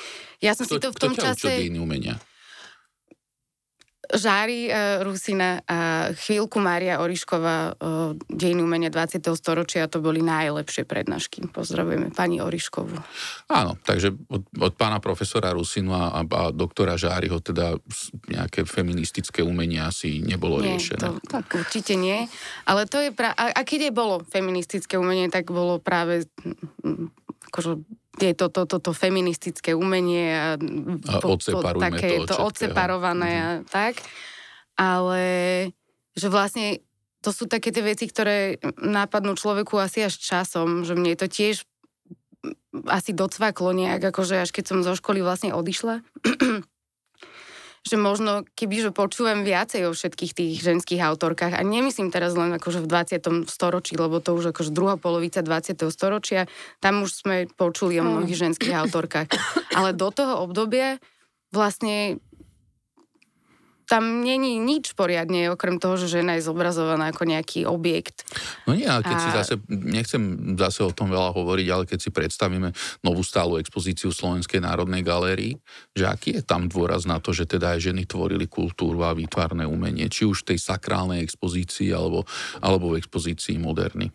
ja som kto, si to v tom kto čase... umenia? Žári uh, Rusina a chvíľku Mária Orišková uh, dejiny umenia 20. storočia, to boli najlepšie prednášky. Pozdravujeme pani Oriškovu. Áno, takže od, od pána profesora Rusinu a, a doktora Žáriho teda nejaké feministické umenie asi nebolo nie, riešené. To, tak určite nie. Ale to je pra... A, a keď je bolo feministické umenie, tak bolo práve akože tieto, to, to, to feministické umenie a, a to, to, také to, to odseparované a tak. Ale že vlastne to sú také tie veci, ktoré nápadnú človeku asi až časom, že mne to tiež asi docvaklo nejak, akože až keď som zo školy vlastne odišla, že možno keby, že počúvam viacej o všetkých tých ženských autorkách a nemyslím teraz len akože v 20. storočí, lebo to už akože druhá polovica 20. storočia, tam už sme počuli o mnohých ženských autorkách. Ale do toho obdobia vlastne tam není nič poriadne, okrem toho, že žena je zobrazovaná ako nejaký objekt. No nie, ale keď a... si zase, nechcem zase o tom veľa hovoriť, ale keď si predstavíme novú stálu expozíciu Slovenskej národnej galérii, že aký je tam dôraz na to, že teda aj ženy tvorili kultúru a výtvarné umenie, či už v tej sakrálnej expozícii alebo, alebo v expozícii moderny.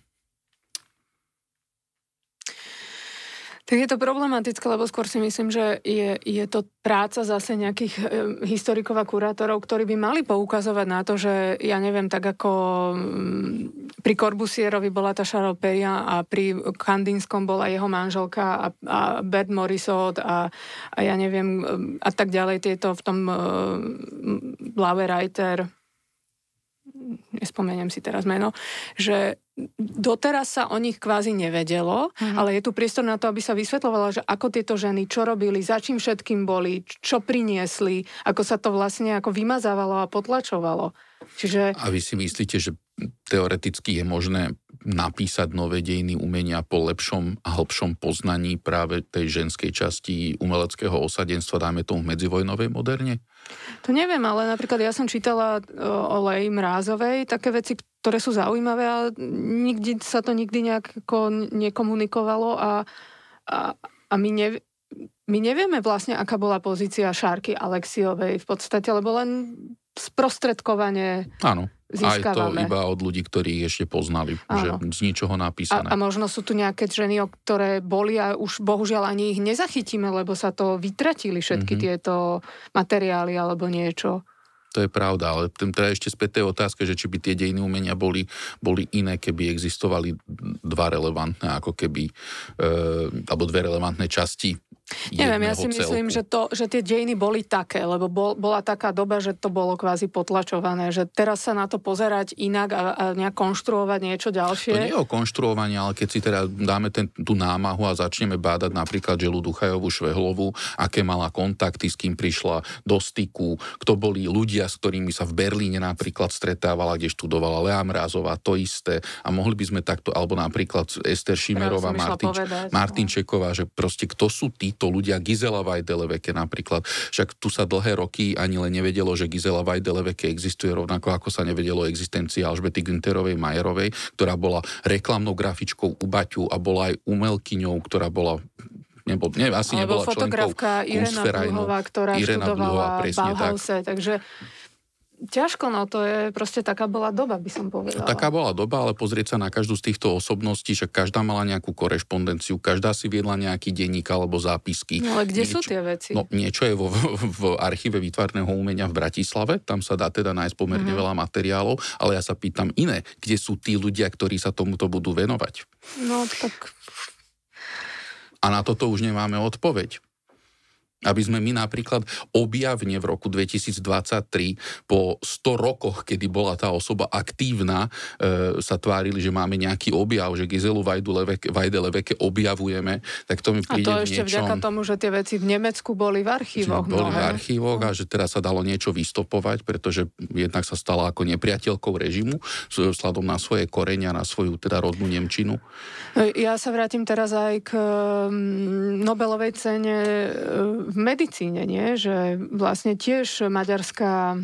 Tak je to problematické, lebo skôr si myslím, že je, je to práca zase nejakých e, historikov a kurátorov, ktorí by mali poukazovať na to, že ja neviem, tak ako mm, pri Corbusierovi bola tá Peria a pri Kandinskom bola jeho manželka a, a Bert Morisot a, a ja neviem, a tak ďalej tieto v tom uh, Lauerreiter nespomeniem si teraz meno, že doteraz sa o nich kvázi nevedelo, mm-hmm. ale je tu priestor na to, aby sa vysvetlovalo, že ako tieto ženy, čo robili, za čím všetkým boli, čo priniesli, ako sa to vlastne ako vymazávalo a potlačovalo. Čiže... A vy si myslíte, že teoreticky je možné napísať nové dejiny umenia po lepšom a hĺbšom poznaní práve tej ženskej časti umeleckého osadenstva, dajme tomu v medzivojnovej moderne? To neviem, ale napríklad ja som čítala o Lej Mrázovej také veci, ktoré sú zaujímavé a nikdy sa to nikdy nejako nekomunikovalo a, a, a my, ne, my nevieme vlastne, aká bola pozícia Šárky Alexiovej v podstate, lebo len sprostredkovanie Áno. Získavame. Aj to iba od ľudí, ktorí ešte poznali, Áno. že z ničoho napísané. A, a možno sú tu nejaké ženy, ktoré boli a už bohužiaľ ani ich nezachytíme, lebo sa to vytratili všetky mm-hmm. tieto materiály alebo niečo. To je pravda, ale teda ešte späť tej otázke, že či by tie dejiny umenia boli, boli iné, keby existovali dva relevantné, ako keby, e, alebo dve relevantné časti Neviem, ja si celku. myslím, že, to, že tie dejiny boli také, lebo bol, bola taká doba, že to bolo kvázi potlačované, že teraz sa na to pozerať inak a, a nejak konštruovať niečo ďalšie. To nie je o konštruovanie, ale keď si teda dáme ten, tú námahu a začneme bádať napríklad Želu Duchajovú Švehlovu, aké mala kontakty, s kým prišla do styku, kto boli ľudia, s ktorými sa v Berlíne napríklad stretávala, kde študovala Lea Mrázová, to isté. A mohli by sme takto, alebo napríklad Ester Šimerová, Martinč, povedať, Martinčeková, že proste kto sú tí títo ľudia, Gizela Vajdeleveke napríklad. Však tu sa dlhé roky ani len nevedelo, že Gizela Vajdeleveke existuje rovnako ako sa nevedelo o existencii Alžbety Günterovej Majerovej, ktorá bola reklamnou grafičkou u Baťu a bola aj umelkyňou, ktorá bola nebo, ne, asi Alebo nebola fotografka Irena Dluhová, ktorá Irena študovala v Bauhause, tak. takže Ťažko, no to je proste taká bola doba, by som povedala. Taká bola doba, ale pozrieť sa na každú z týchto osobností, že každá mala nejakú korešpondenciu, každá si viedla nejaký denník alebo zápisky. No ale kde niečo, sú tie veci? No niečo je vo, v archíve výtvarného umenia v Bratislave, tam sa dá teda nájsť pomerne mm-hmm. veľa materiálov, ale ja sa pýtam iné, kde sú tí ľudia, ktorí sa tomuto budú venovať? No tak... A na toto už nemáme odpoveď. Aby sme my napríklad objavne v roku 2023 po 100 rokoch, kedy bola tá osoba aktívna, e, sa tvárili, že máme nejaký objav, že Gizelu Vajdeleveke objavujeme, tak to mi príde A to ešte niečom, vďaka tomu, že tie veci v Nemecku boli v archívoch. Boli mnohé. v archívoch a že teraz sa dalo niečo vystopovať, pretože jednak sa stala ako nepriateľkou režimu vzhľadom na svoje korenia, na svoju teda rodnú Nemčinu. Ja sa vrátim teraz aj k mm, Nobelovej cene e, v medicíne, nie? Že vlastne tiež maďarská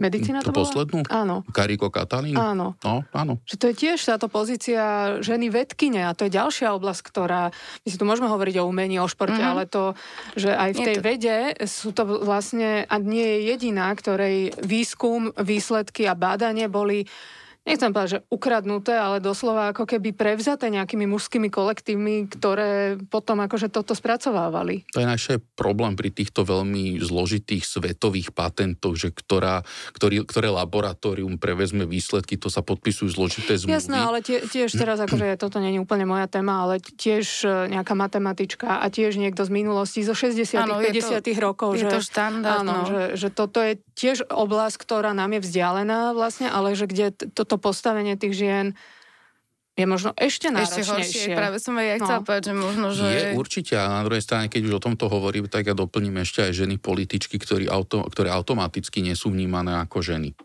Medicína to, to poslednú? Áno. Kariko Katalín? Áno. No, áno. Že to je tiež táto pozícia ženy vedkyne a to je ďalšia oblasť, ktorá, my si tu môžeme hovoriť o umení, o športe, mm-hmm. ale to, že aj v tej to... vede sú to vlastne, a nie je jediná, ktorej výskum, výsledky a bádanie boli nechcem povedať, že ukradnuté, ale doslova ako keby prevzaté nejakými mužskými kolektívmi, ktoré potom akože toto spracovávali. To je naše problém pri týchto veľmi zložitých svetových patentoch, že ktorá, ktorý, ktoré laboratórium prevezme výsledky, to sa podpisujú zložité zmluvy. Jasné, ale tie, tiež teraz akože toto je úplne moja téma, ale tiež e, nejaká matematička a tiež niekto z minulosti, zo 60 Áno, je 50 to- rokov. je že, to štandard, Áno, no. že, že toto je tiež oblasť, ktorá nám je vzdialená vlastne, ale že kde t- toto postavenie tých žien je možno ešte Ešte náročnejšie. horšie. Práve som aj ja chcela No. povedať, že možno, že... Je určite, a na druhej strane, keď už o tomto hovorím, tak ja doplním ešte aj ženy političky, ktorí auto, ktoré automaticky nie sú vnímané ako ženy.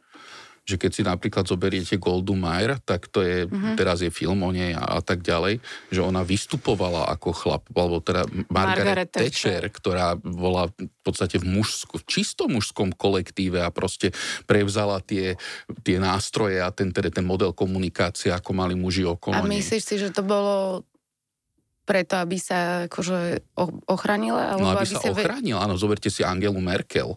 Že keď si napríklad zoberiete Goldu Meir, tak to je, mm-hmm. teraz je film o nej a, a tak ďalej, že ona vystupovala ako chlap, alebo teda Margaret, Margaret Thatcher, ktorá bola v podstate v mužsku, v čisto mužskom kolektíve a proste prevzala tie, tie nástroje a ten, teda ten model komunikácie, ako mali muži okolo A nej. myslíš si, že to bolo preto, aby sa akože ochránila? No Alebo aby sa ve- ochránila, áno, zoberte si Angelu Merkel.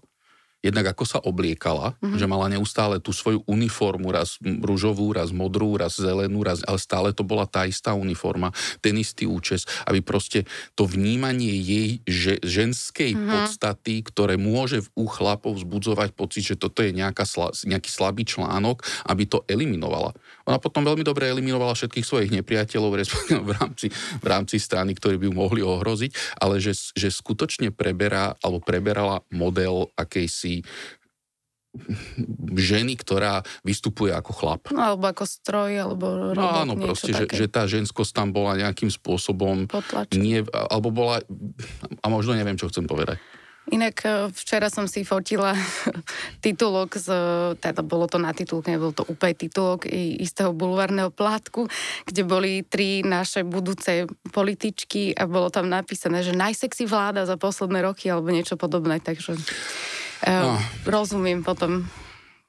Jednak ako sa obliekala, Mhm. mm-hmm. že mala neustále tú svoju uniformu, raz rúžovú, raz modrú, raz zelenú, raz, ale stále to bola tá istá uniforma, ten istý účes, aby proste to vnímanie jej že, ženskej Mhm. mm-hmm. podstaty, ktoré môže u chlapov vzbudzovať pocit, že toto je nejaká sla, nejaký slabý článok, aby to eliminovala. Ona potom veľmi dobre eliminovala všetkých svojich nepriateľov v rámci, v rámci strany, ktorí by ju mohli ohroziť, ale že, že skutočne preberá, alebo preberala model akejsi ženy, ktorá vystupuje ako chlap. No, alebo ako stroj, alebo robot, No áno, proste, že, také. že tá ženskosť tam bola nejakým spôsobom Potlačená. nie, alebo bola, a možno neviem, čo chcem povedať. Inak e, včera som si fotila titulok, z, teda bolo to na titulke, nebol to úplne titulok istého bulvárneho plátku, kde boli tri naše budúce političky a bolo tam napísané, že najsexy vláda za posledné roky alebo niečo podobné, takže uh, Ah. rozumiem potom,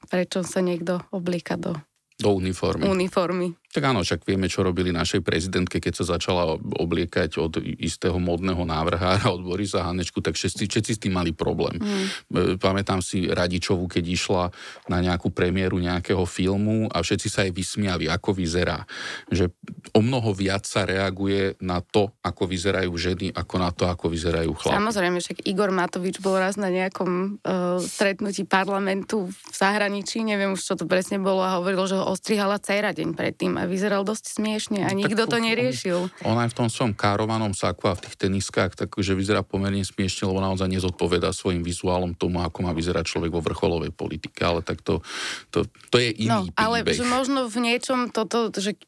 prečo sa niekto oblíka do Do uniformy. uniformy. Tak áno, však vieme, čo robili našej prezidentke, keď sa začala obliekať od istého modného návrhára, od Borisa Hanečku, tak všetci, všetci s tým mali problém. Mm. Pamätám si Radičovu, keď išla na nejakú premiéru nejakého filmu a všetci sa jej vysmiali, ako vyzerá. Že o mnoho viac sa reaguje na to, ako vyzerajú ženy, ako na to, ako vyzerajú chlapi. Samozrejme, však Igor Matovič bol raz na nejakom uh, stretnutí parlamentu v zahraničí, neviem už, čo to presne bolo, a hovoril, že ho ostrihala dcera deň predtým a vyzeral dosť smiešne a No, nikto to on- neriešil. Ona aj v tom svojom károvanom saku a v tých teniskách, takže vyzerá pomerne smiešne, lebo naozaj nezodpoveda svojim vizuálom tomu, ako má vyzerať človek vo vrcholovej politike. Ale tak to, to, to je No, iný ale príbeh. že možno v niečom toto, že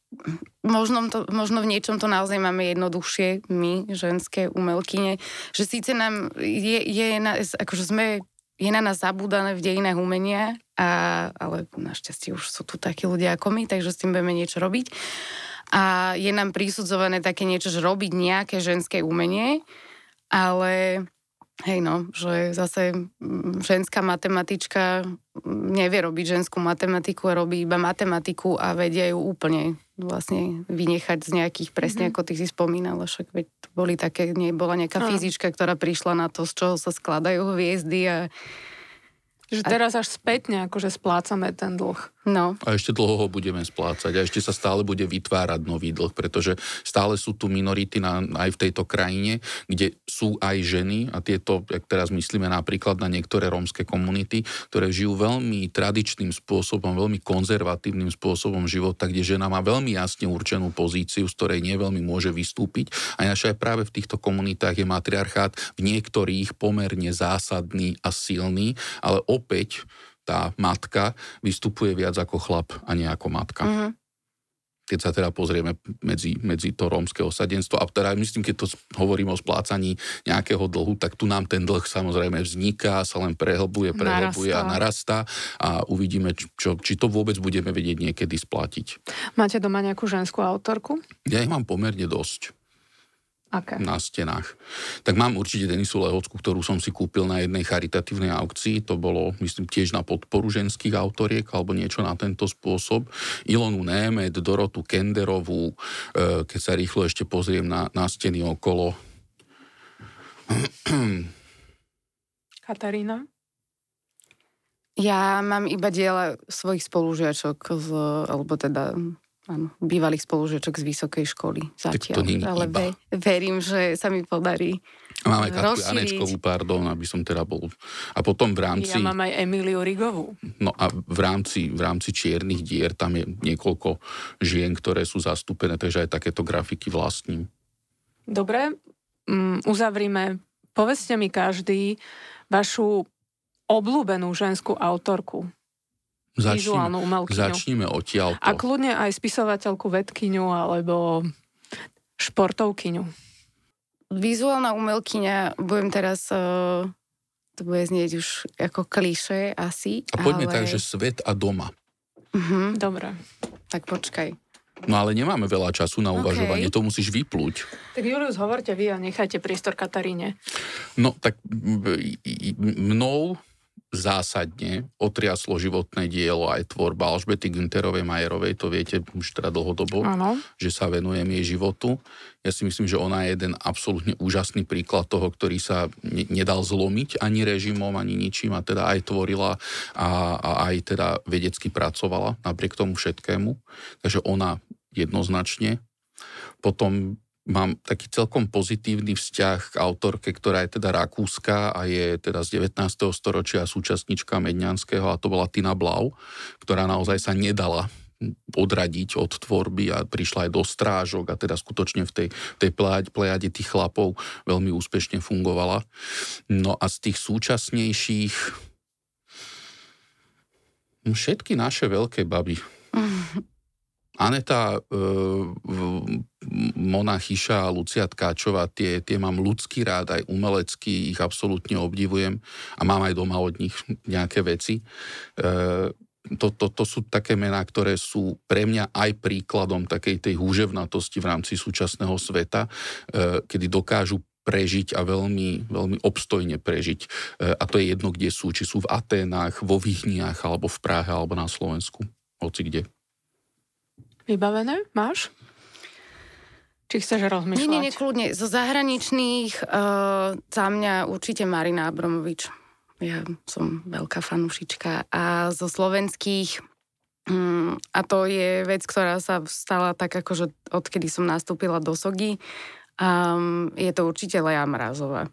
možno, to, možno v niečom to naozaj máme jednoduchšie, my, ženské umelkyne, že síce nám je, je akože sme je na nás zabúdané v dejinách umenia, a, ale našťastie už sú tu takí ľudia ako my, takže s tým budeme niečo robiť. A je nám prisudzované také niečo, že robiť nejaké ženské umenie, ale hej no, že zase mm, ženská matematička mm, nevie robiť ženskú matematiku a robí iba matematiku a vedia ju úplne vlastne vynechať z nejakých, presne mm-hmm. ako ty si spomínala, však veď to boli také, nebola nejaká Áno. fyzička, ktorá prišla na to, z čoho sa skladajú hviezdy a Že teraz až spätne akože splácame ten dlh. No, A ešte dlho ho budeme splácať a ešte sa stále bude vytvárať nový dlh, pretože stále sú tu minority na, aj v tejto krajine, kde sú aj ženy a tieto, ak teraz myslíme napríklad na niektoré rómske komunity, ktoré žijú veľmi tradičným spôsobom, veľmi konzervatívnym spôsobom života, kde žena má veľmi jasne určenú pozíciu, z ktorej nie veľmi môže vystúpiť. A naša aj práve v týchto komunitách je matriarchát v niektorých pomerne zásadný a silný, ale opäť tá matka vystupuje viac ako chlap a nie ako matka. mhm. Keď sa teda pozrieme medzi, medzi to rómske osadenstvo, a teda myslím, keď to hovorím o splácaní nejakého dlhu, tak tu nám ten dlh samozrejme vzniká, sa len prehlbuje, prehlbuje a narastá a uvidíme, čo, či to vôbec budeme vedieť niekedy splatiť. Máte doma nejakú ženskú autorku? Ja ich mám pomerne dosť Aké? na stenách. Tak mám určite Denisu Lehocku, ktorú som si kúpil na jednej charitatívnej aukcii. To bolo, myslím, tiež na podporu ženských autoriek alebo niečo na tento spôsob. Ilonu Némed, Dorotu Kenderovú, e, keď sa rýchlo ešte pozriem na, na steny okolo. Katarína? Ja mám iba diela svojich spolužiačok, z, alebo teda áno, bývalých spolužiačok z vysokej školy zatiaľ. to nie ale iba. ve, verím, že sa mi podarí. Máme Katku. Janečkovú, pardon, aby som teda bol. A potom v rámci... Ja mám aj Emiliu Rigovú. No a v rámci, v rámci čiernych dier tam je niekoľko žien, ktoré sú zastúpené, takže aj takéto grafiky vlastním. Dobre, mm, uzavrime. Povedzte mi každý vašu obľúbenú ženskú autorku. Vizuálnu Začníme, umelkyňu. začníme odtiaľto. A kľudne aj spisovateľku, vedkyňu alebo športovkyňu. Vizuálna umelkyňa, budem teraz, uh, to bude znieť už ako kliše asi. A poďme ale... tak, že svet a doma. Uh-huh, Dobre. tak počkaj. No ale nemáme veľa času na uvažovanie, to musíš vyplúť. Tak Julius, hovorte vy a nechajte priestor Kataríne. No tak mnou zásadne otriaslo životné dielo aj tvorba Alžbety Günterovej Majerovej, to viete už teda dlhodobo, Áno. že sa venujem jej životu. Ja si myslím, že ona je jeden absolútne úžasný príklad toho, ktorý sa ne- nedal zlomiť ani režimom, ani ničím a teda aj tvorila a, a aj teda vedecky pracovala napriek tomu všetkému. Takže ona jednoznačne. Potom mám taký celkom pozitívny vzťah k autorke, ktorá je teda rakúska a je teda z 19. storočia súčasnička Medňanského a to bola Tina Blau, ktorá naozaj sa nedala odradiť od tvorby a prišla aj do strážok a teda skutočne v tej, tej plejade, tých chlapov veľmi úspešne fungovala. No a z tých súčasnejších no všetky naše veľké baby. Aneta, e, v- Mona Chyša a Lucia Tkáčová, tie, tie mám ľudský rád, aj umelecký, ich absolútne obdivujem a mám aj doma od nich nejaké veci. E, to, to, to sú také mená, ktoré sú pre mňa aj príkladom takej tej húževnatosti v rámci súčasného sveta, e, kedy dokážu prežiť a veľmi, veľmi obstojne prežiť. E, A to je jedno, kde sú. Či sú v Aténách, vo Vyhniach, alebo v Prahe, alebo na Slovensku. Hoci kde. Vybavené? Máš? Či chceš rozmýšľať? Nie, nie, nie, kľudne. Zo zahraničných uh, za mňa určite Marina Abramovič. Ja som veľká fanúšička. A zo slovenských um, a to je vec, ktorá sa stala tak akože odkedy som nastúpila do Sogy. Um, je to určite Lea Mrazová.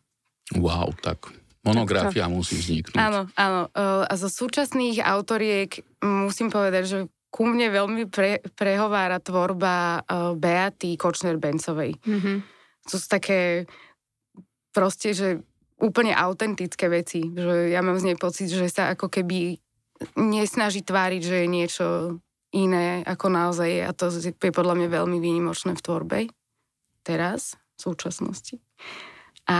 Wow, tak monografia musí vzniknúť. Áno, áno. Uh, a zo súčasných autoriek musím povedať, že ku mne veľmi pre, prehovára tvorba uh, Beaty Kočner-Bencovej. Mhm. To sú také proste, že úplne autentické veci. Že ja mám z nej pocit, že sa ako keby nesnaží tváriť, že je niečo iné, ako naozaj je. A to je podľa mňa veľmi výnimočné v tvorbe. Teraz, v súčasnosti. A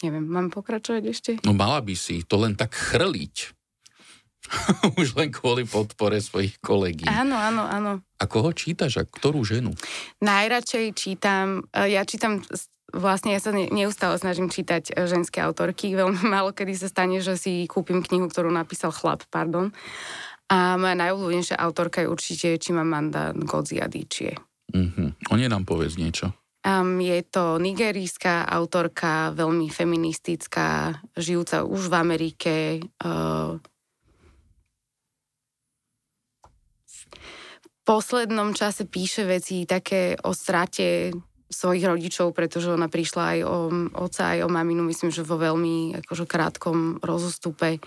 neviem, mám pokračovať ešte? No mala by si to len tak chrliť. Už len kvôli podpore svojich kolegí. Áno, áno, áno. A koho čítaš a ktorú ženu? Najradšej čítam, e, ja čítam, vlastne ja sa ne- neustále snažím čítať e, ženské autorky, veľmi málo kedy sa stane, že si kúpim knihu, ktorú napísal chlap, pardon. A moja najobľúbenejšia autorka je určite Chimamanda Ngozi Adichie. Uh-huh. O nej nám povedz niečo. Um, je to nigerijská autorka, veľmi feministická, žijúca už v Amerike. Uh, poslednom čase píše veci také o strate svojich rodičov, pretože ona prišla aj o oca, aj o maminu, myslím, že vo veľmi akože krátkom rozostupe.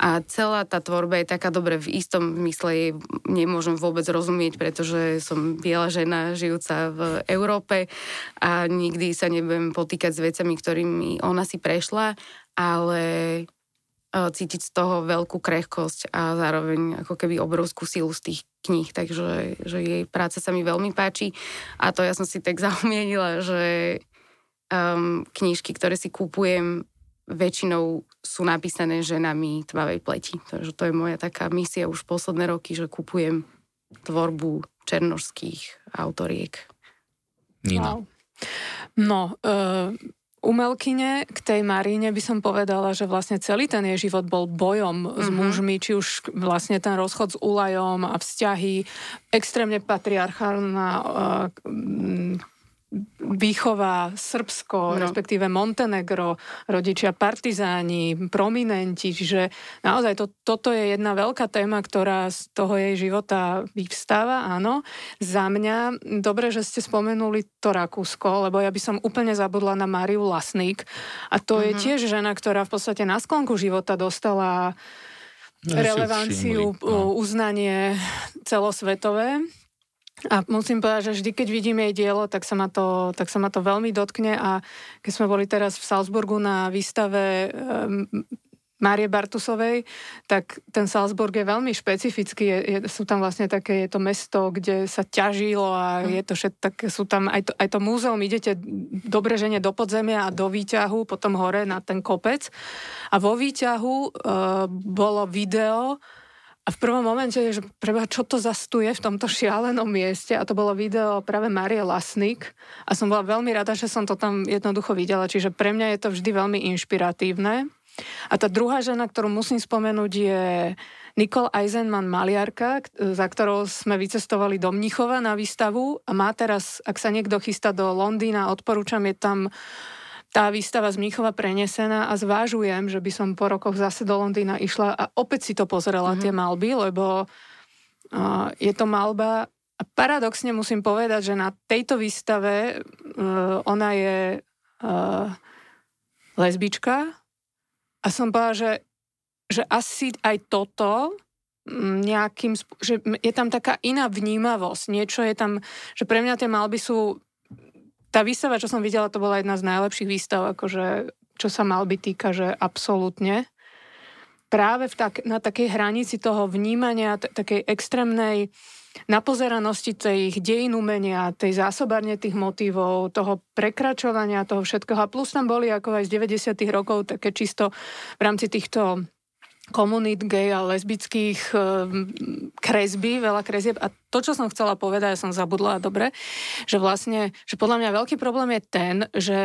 A celá tá tvorba je taká dobre v istom zmysle jej nemôžem vôbec rozumieť, pretože som biela žena žijúca v Európe a nikdy sa nebudem potýkať s vecami, ktorými ona si prešla, ale cítiť z toho veľkú krehkosť a zároveň ako keby obrovskú silu z tých kníh, takže že jej práca sa mi veľmi páči a to ja som si tak zaumienila, že um, knížky, ktoré si kúpujem, väčšinou sú napísané ženami tmavej pleti. Takže to je moja taká misia už posledné roky, že kupujem tvorbu černožských autoriek. Nina. Wow. No, uh, umelkyne k tej Maríne by som povedala, že vlastne celý ten jej život bol bojom mm-hmm. s Mhm. mužmi, či už vlastne ten rozchod s Ulajom a vzťahy, extrémne patriarchálna uh, výchova Srbsko, no. respektíve Montenegro, rodičia partizáni, prominenti, čiže naozaj to, toto je jedna veľká téma, ktorá z toho jej života vyvstáva, áno. Za mňa, dobre, že ste spomenuli to Rakúsko, lebo ja by som úplne zabudla na Máriu Lasník a to mm-hmm. je mhm. tiež žena, ktorá v podstate na sklonku života dostala no, relevanciu, no. uznanie celosvetové a musím povedať, že vždy, keď vidím jej dielo, tak sa ma to, tak sa ma to veľmi dotkne a keď sme boli teraz v Salzburgu na výstave um, Márie Bartusovej, tak ten Salzburg je veľmi špecifický. Je, je, sú tam vlastne také, je to mesto, kde sa ťažilo a hm. je to všet, tak sú tam aj to, aj to múzeum, idete dobre žene do podzemia a do výťahu, potom hore na ten kopec. A vo výťahu uh, bolo video, a v prvom momente, že preba, čo to zastuje v tomto šialenom mieste? A to bolo video práve Marie Lasnik. A som bola veľmi rada, že som to tam jednoducho videla, čiže pre mňa je to vždy veľmi inšpiratívne. A tá druhá žena, ktorú musím spomenúť, je Nicole Eisenman maliarka, za ktorou sme vycestovali do Mnichova na výstavu. A má teraz, ak sa niekto chystá do Londýna, odporúčam, je tam tá výstava z Mníchova prenesená a zvážujem, že by som po rokoch zase do Londýna išla a opäť si to pozrela mm-hmm. tie malby, lebo uh, je to malba a paradoxne musím povedať, že na tejto výstave uh, ona je uh, lesbička a som povedala, že, že asi aj toto nejakým, že je tam taká iná vnímavosť, niečo je tam, že pre mňa tie malby sú tá výstava, čo som videla, to bola jedna z najlepších výstav, akože, čo sa mal by týka, že absolútne. Práve v tak, na takej hranici toho vnímania, t- takej extrémnej napozeranosti tej dejín umenia, tej zásobárne tých motivov, toho prekračovania toho všetkého. A plus tam boli ako aj z 90. rokov také čisto v rámci týchto komunít gay a lesbických e, kresby, veľa kresieb. A to, čo som chcela povedať, ja som zabudla, dobre, že vlastne, že podľa mňa veľký problém je ten, že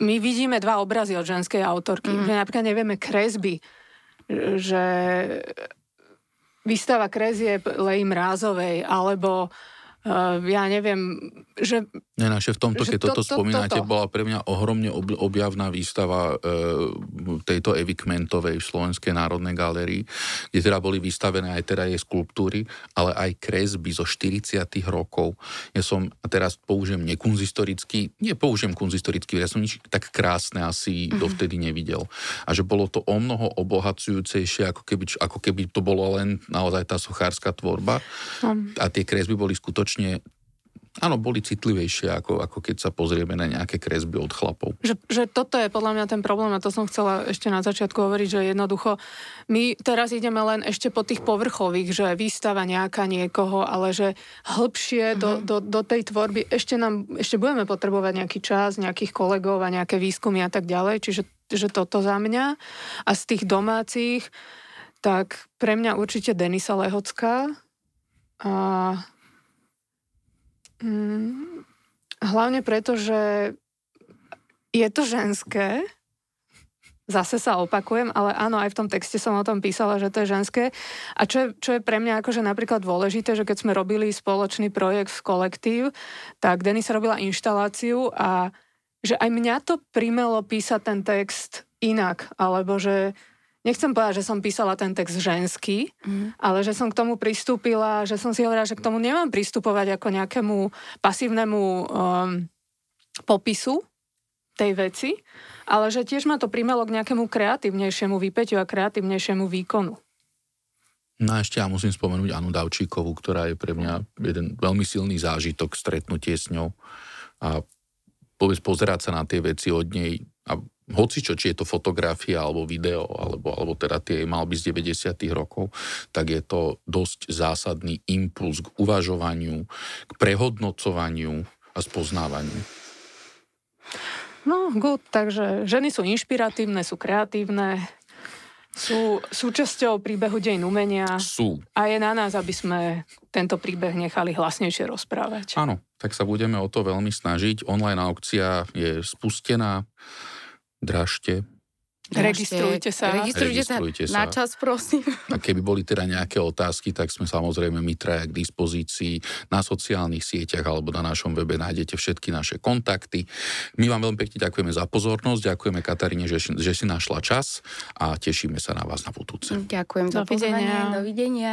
my vidíme dva obrazy od ženskej autorky. Mm. Že napríklad nevieme kresby, že výstava kresieb Lej Mrázovej, alebo Uh, ja neviem, že... Nenáše, v tomto, keď to, toto to, spomínate, toto. bola pre mňa ohromne objavná výstava e, tejto Evy Kmentovej v Slovenskej národnej galérii, kde teda boli vystavené aj teda jej skulptúry, ale aj kresby zo 40 rokov. Ja som, teraz použijem nekunzistorický, nie použijem kunzistorický, ja som nič tak krásne asi mm-hmm. dovtedy nevidel. A že bolo to o mnoho obohacujúcejšie, ako keby, ako keby to bolo len naozaj tá sochárska tvorba. Mm. A tie kresby boli skutočne áno, boli citlivejšie, ako, ako keď sa pozrieme na nejaké kresby od chlapov. Že, že toto je podľa mňa ten problém a to som chcela ešte na začiatku hovoriť, že jednoducho my teraz ideme len ešte po tých povrchových, že výstava nejaká niekoho, ale že hĺbšie mm-hmm. do, do, do tej tvorby ešte nám, ešte budeme potrebovať nejaký čas, nejakých kolegov a nejaké výskumy a tak ďalej, čiže že toto za mňa. A z tých domácich, tak pre mňa určite Denisa Lehocká, a Mm, hlavne preto, že je to ženské, zase sa opakujem, ale áno, aj v tom texte som o tom písala, že to je ženské. A čo je, čo je pre mňa akože napríklad dôležité, že keď sme robili spoločný projekt v kolektív, tak Denis robila inštaláciu a že aj mňa to primelo písať ten text inak, alebo že nechcem povedať, že som písala ten text ženský, mm. ale že som k tomu pristúpila, že som si hovorila, že k tomu nemám pristupovať ako nejakému pasívnemu um, popisu tej veci, ale že tiež ma to primelo k nejakému kreatívnejšiemu výpeťu a kreatívnejšiemu výkonu. No a ešte ja musím spomenúť Anu Davčíkovú, ktorá je pre mňa jeden veľmi silný zážitok, stretnutie s ňou a vôbec pozerať sa na tie veci od nej a hocičo, či je to fotografia alebo video, alebo, alebo teda tie malby z 90. rokov, tak je to dosť zásadný impuls k uvažovaniu, k prehodnocovaniu a spoznávaniu. No, good, takže ženy sú inšpiratívne, sú kreatívne, sú súčasťou príbehu deň umenia. Sú. A je na nás, aby sme tento príbeh nechali hlasnejšie rozprávať. Áno, tak sa budeme o to veľmi snažiť. Online aukcia je spustená dražte, Registrujte sa. Registrujte, Registrujte sa. Na sa. čas, prosím. A keby boli teda nejaké otázky, tak sme samozrejme my traja k dispozícii na sociálnych sieťach alebo na našom webe nájdete všetky naše kontakty. My vám veľmi pekne ďakujeme za pozornosť, ďakujeme Kataríne, že, že si našla čas a tešíme sa na vás na budúce. Ďakujem za Dovidenia. pozvanie. Dovidenia.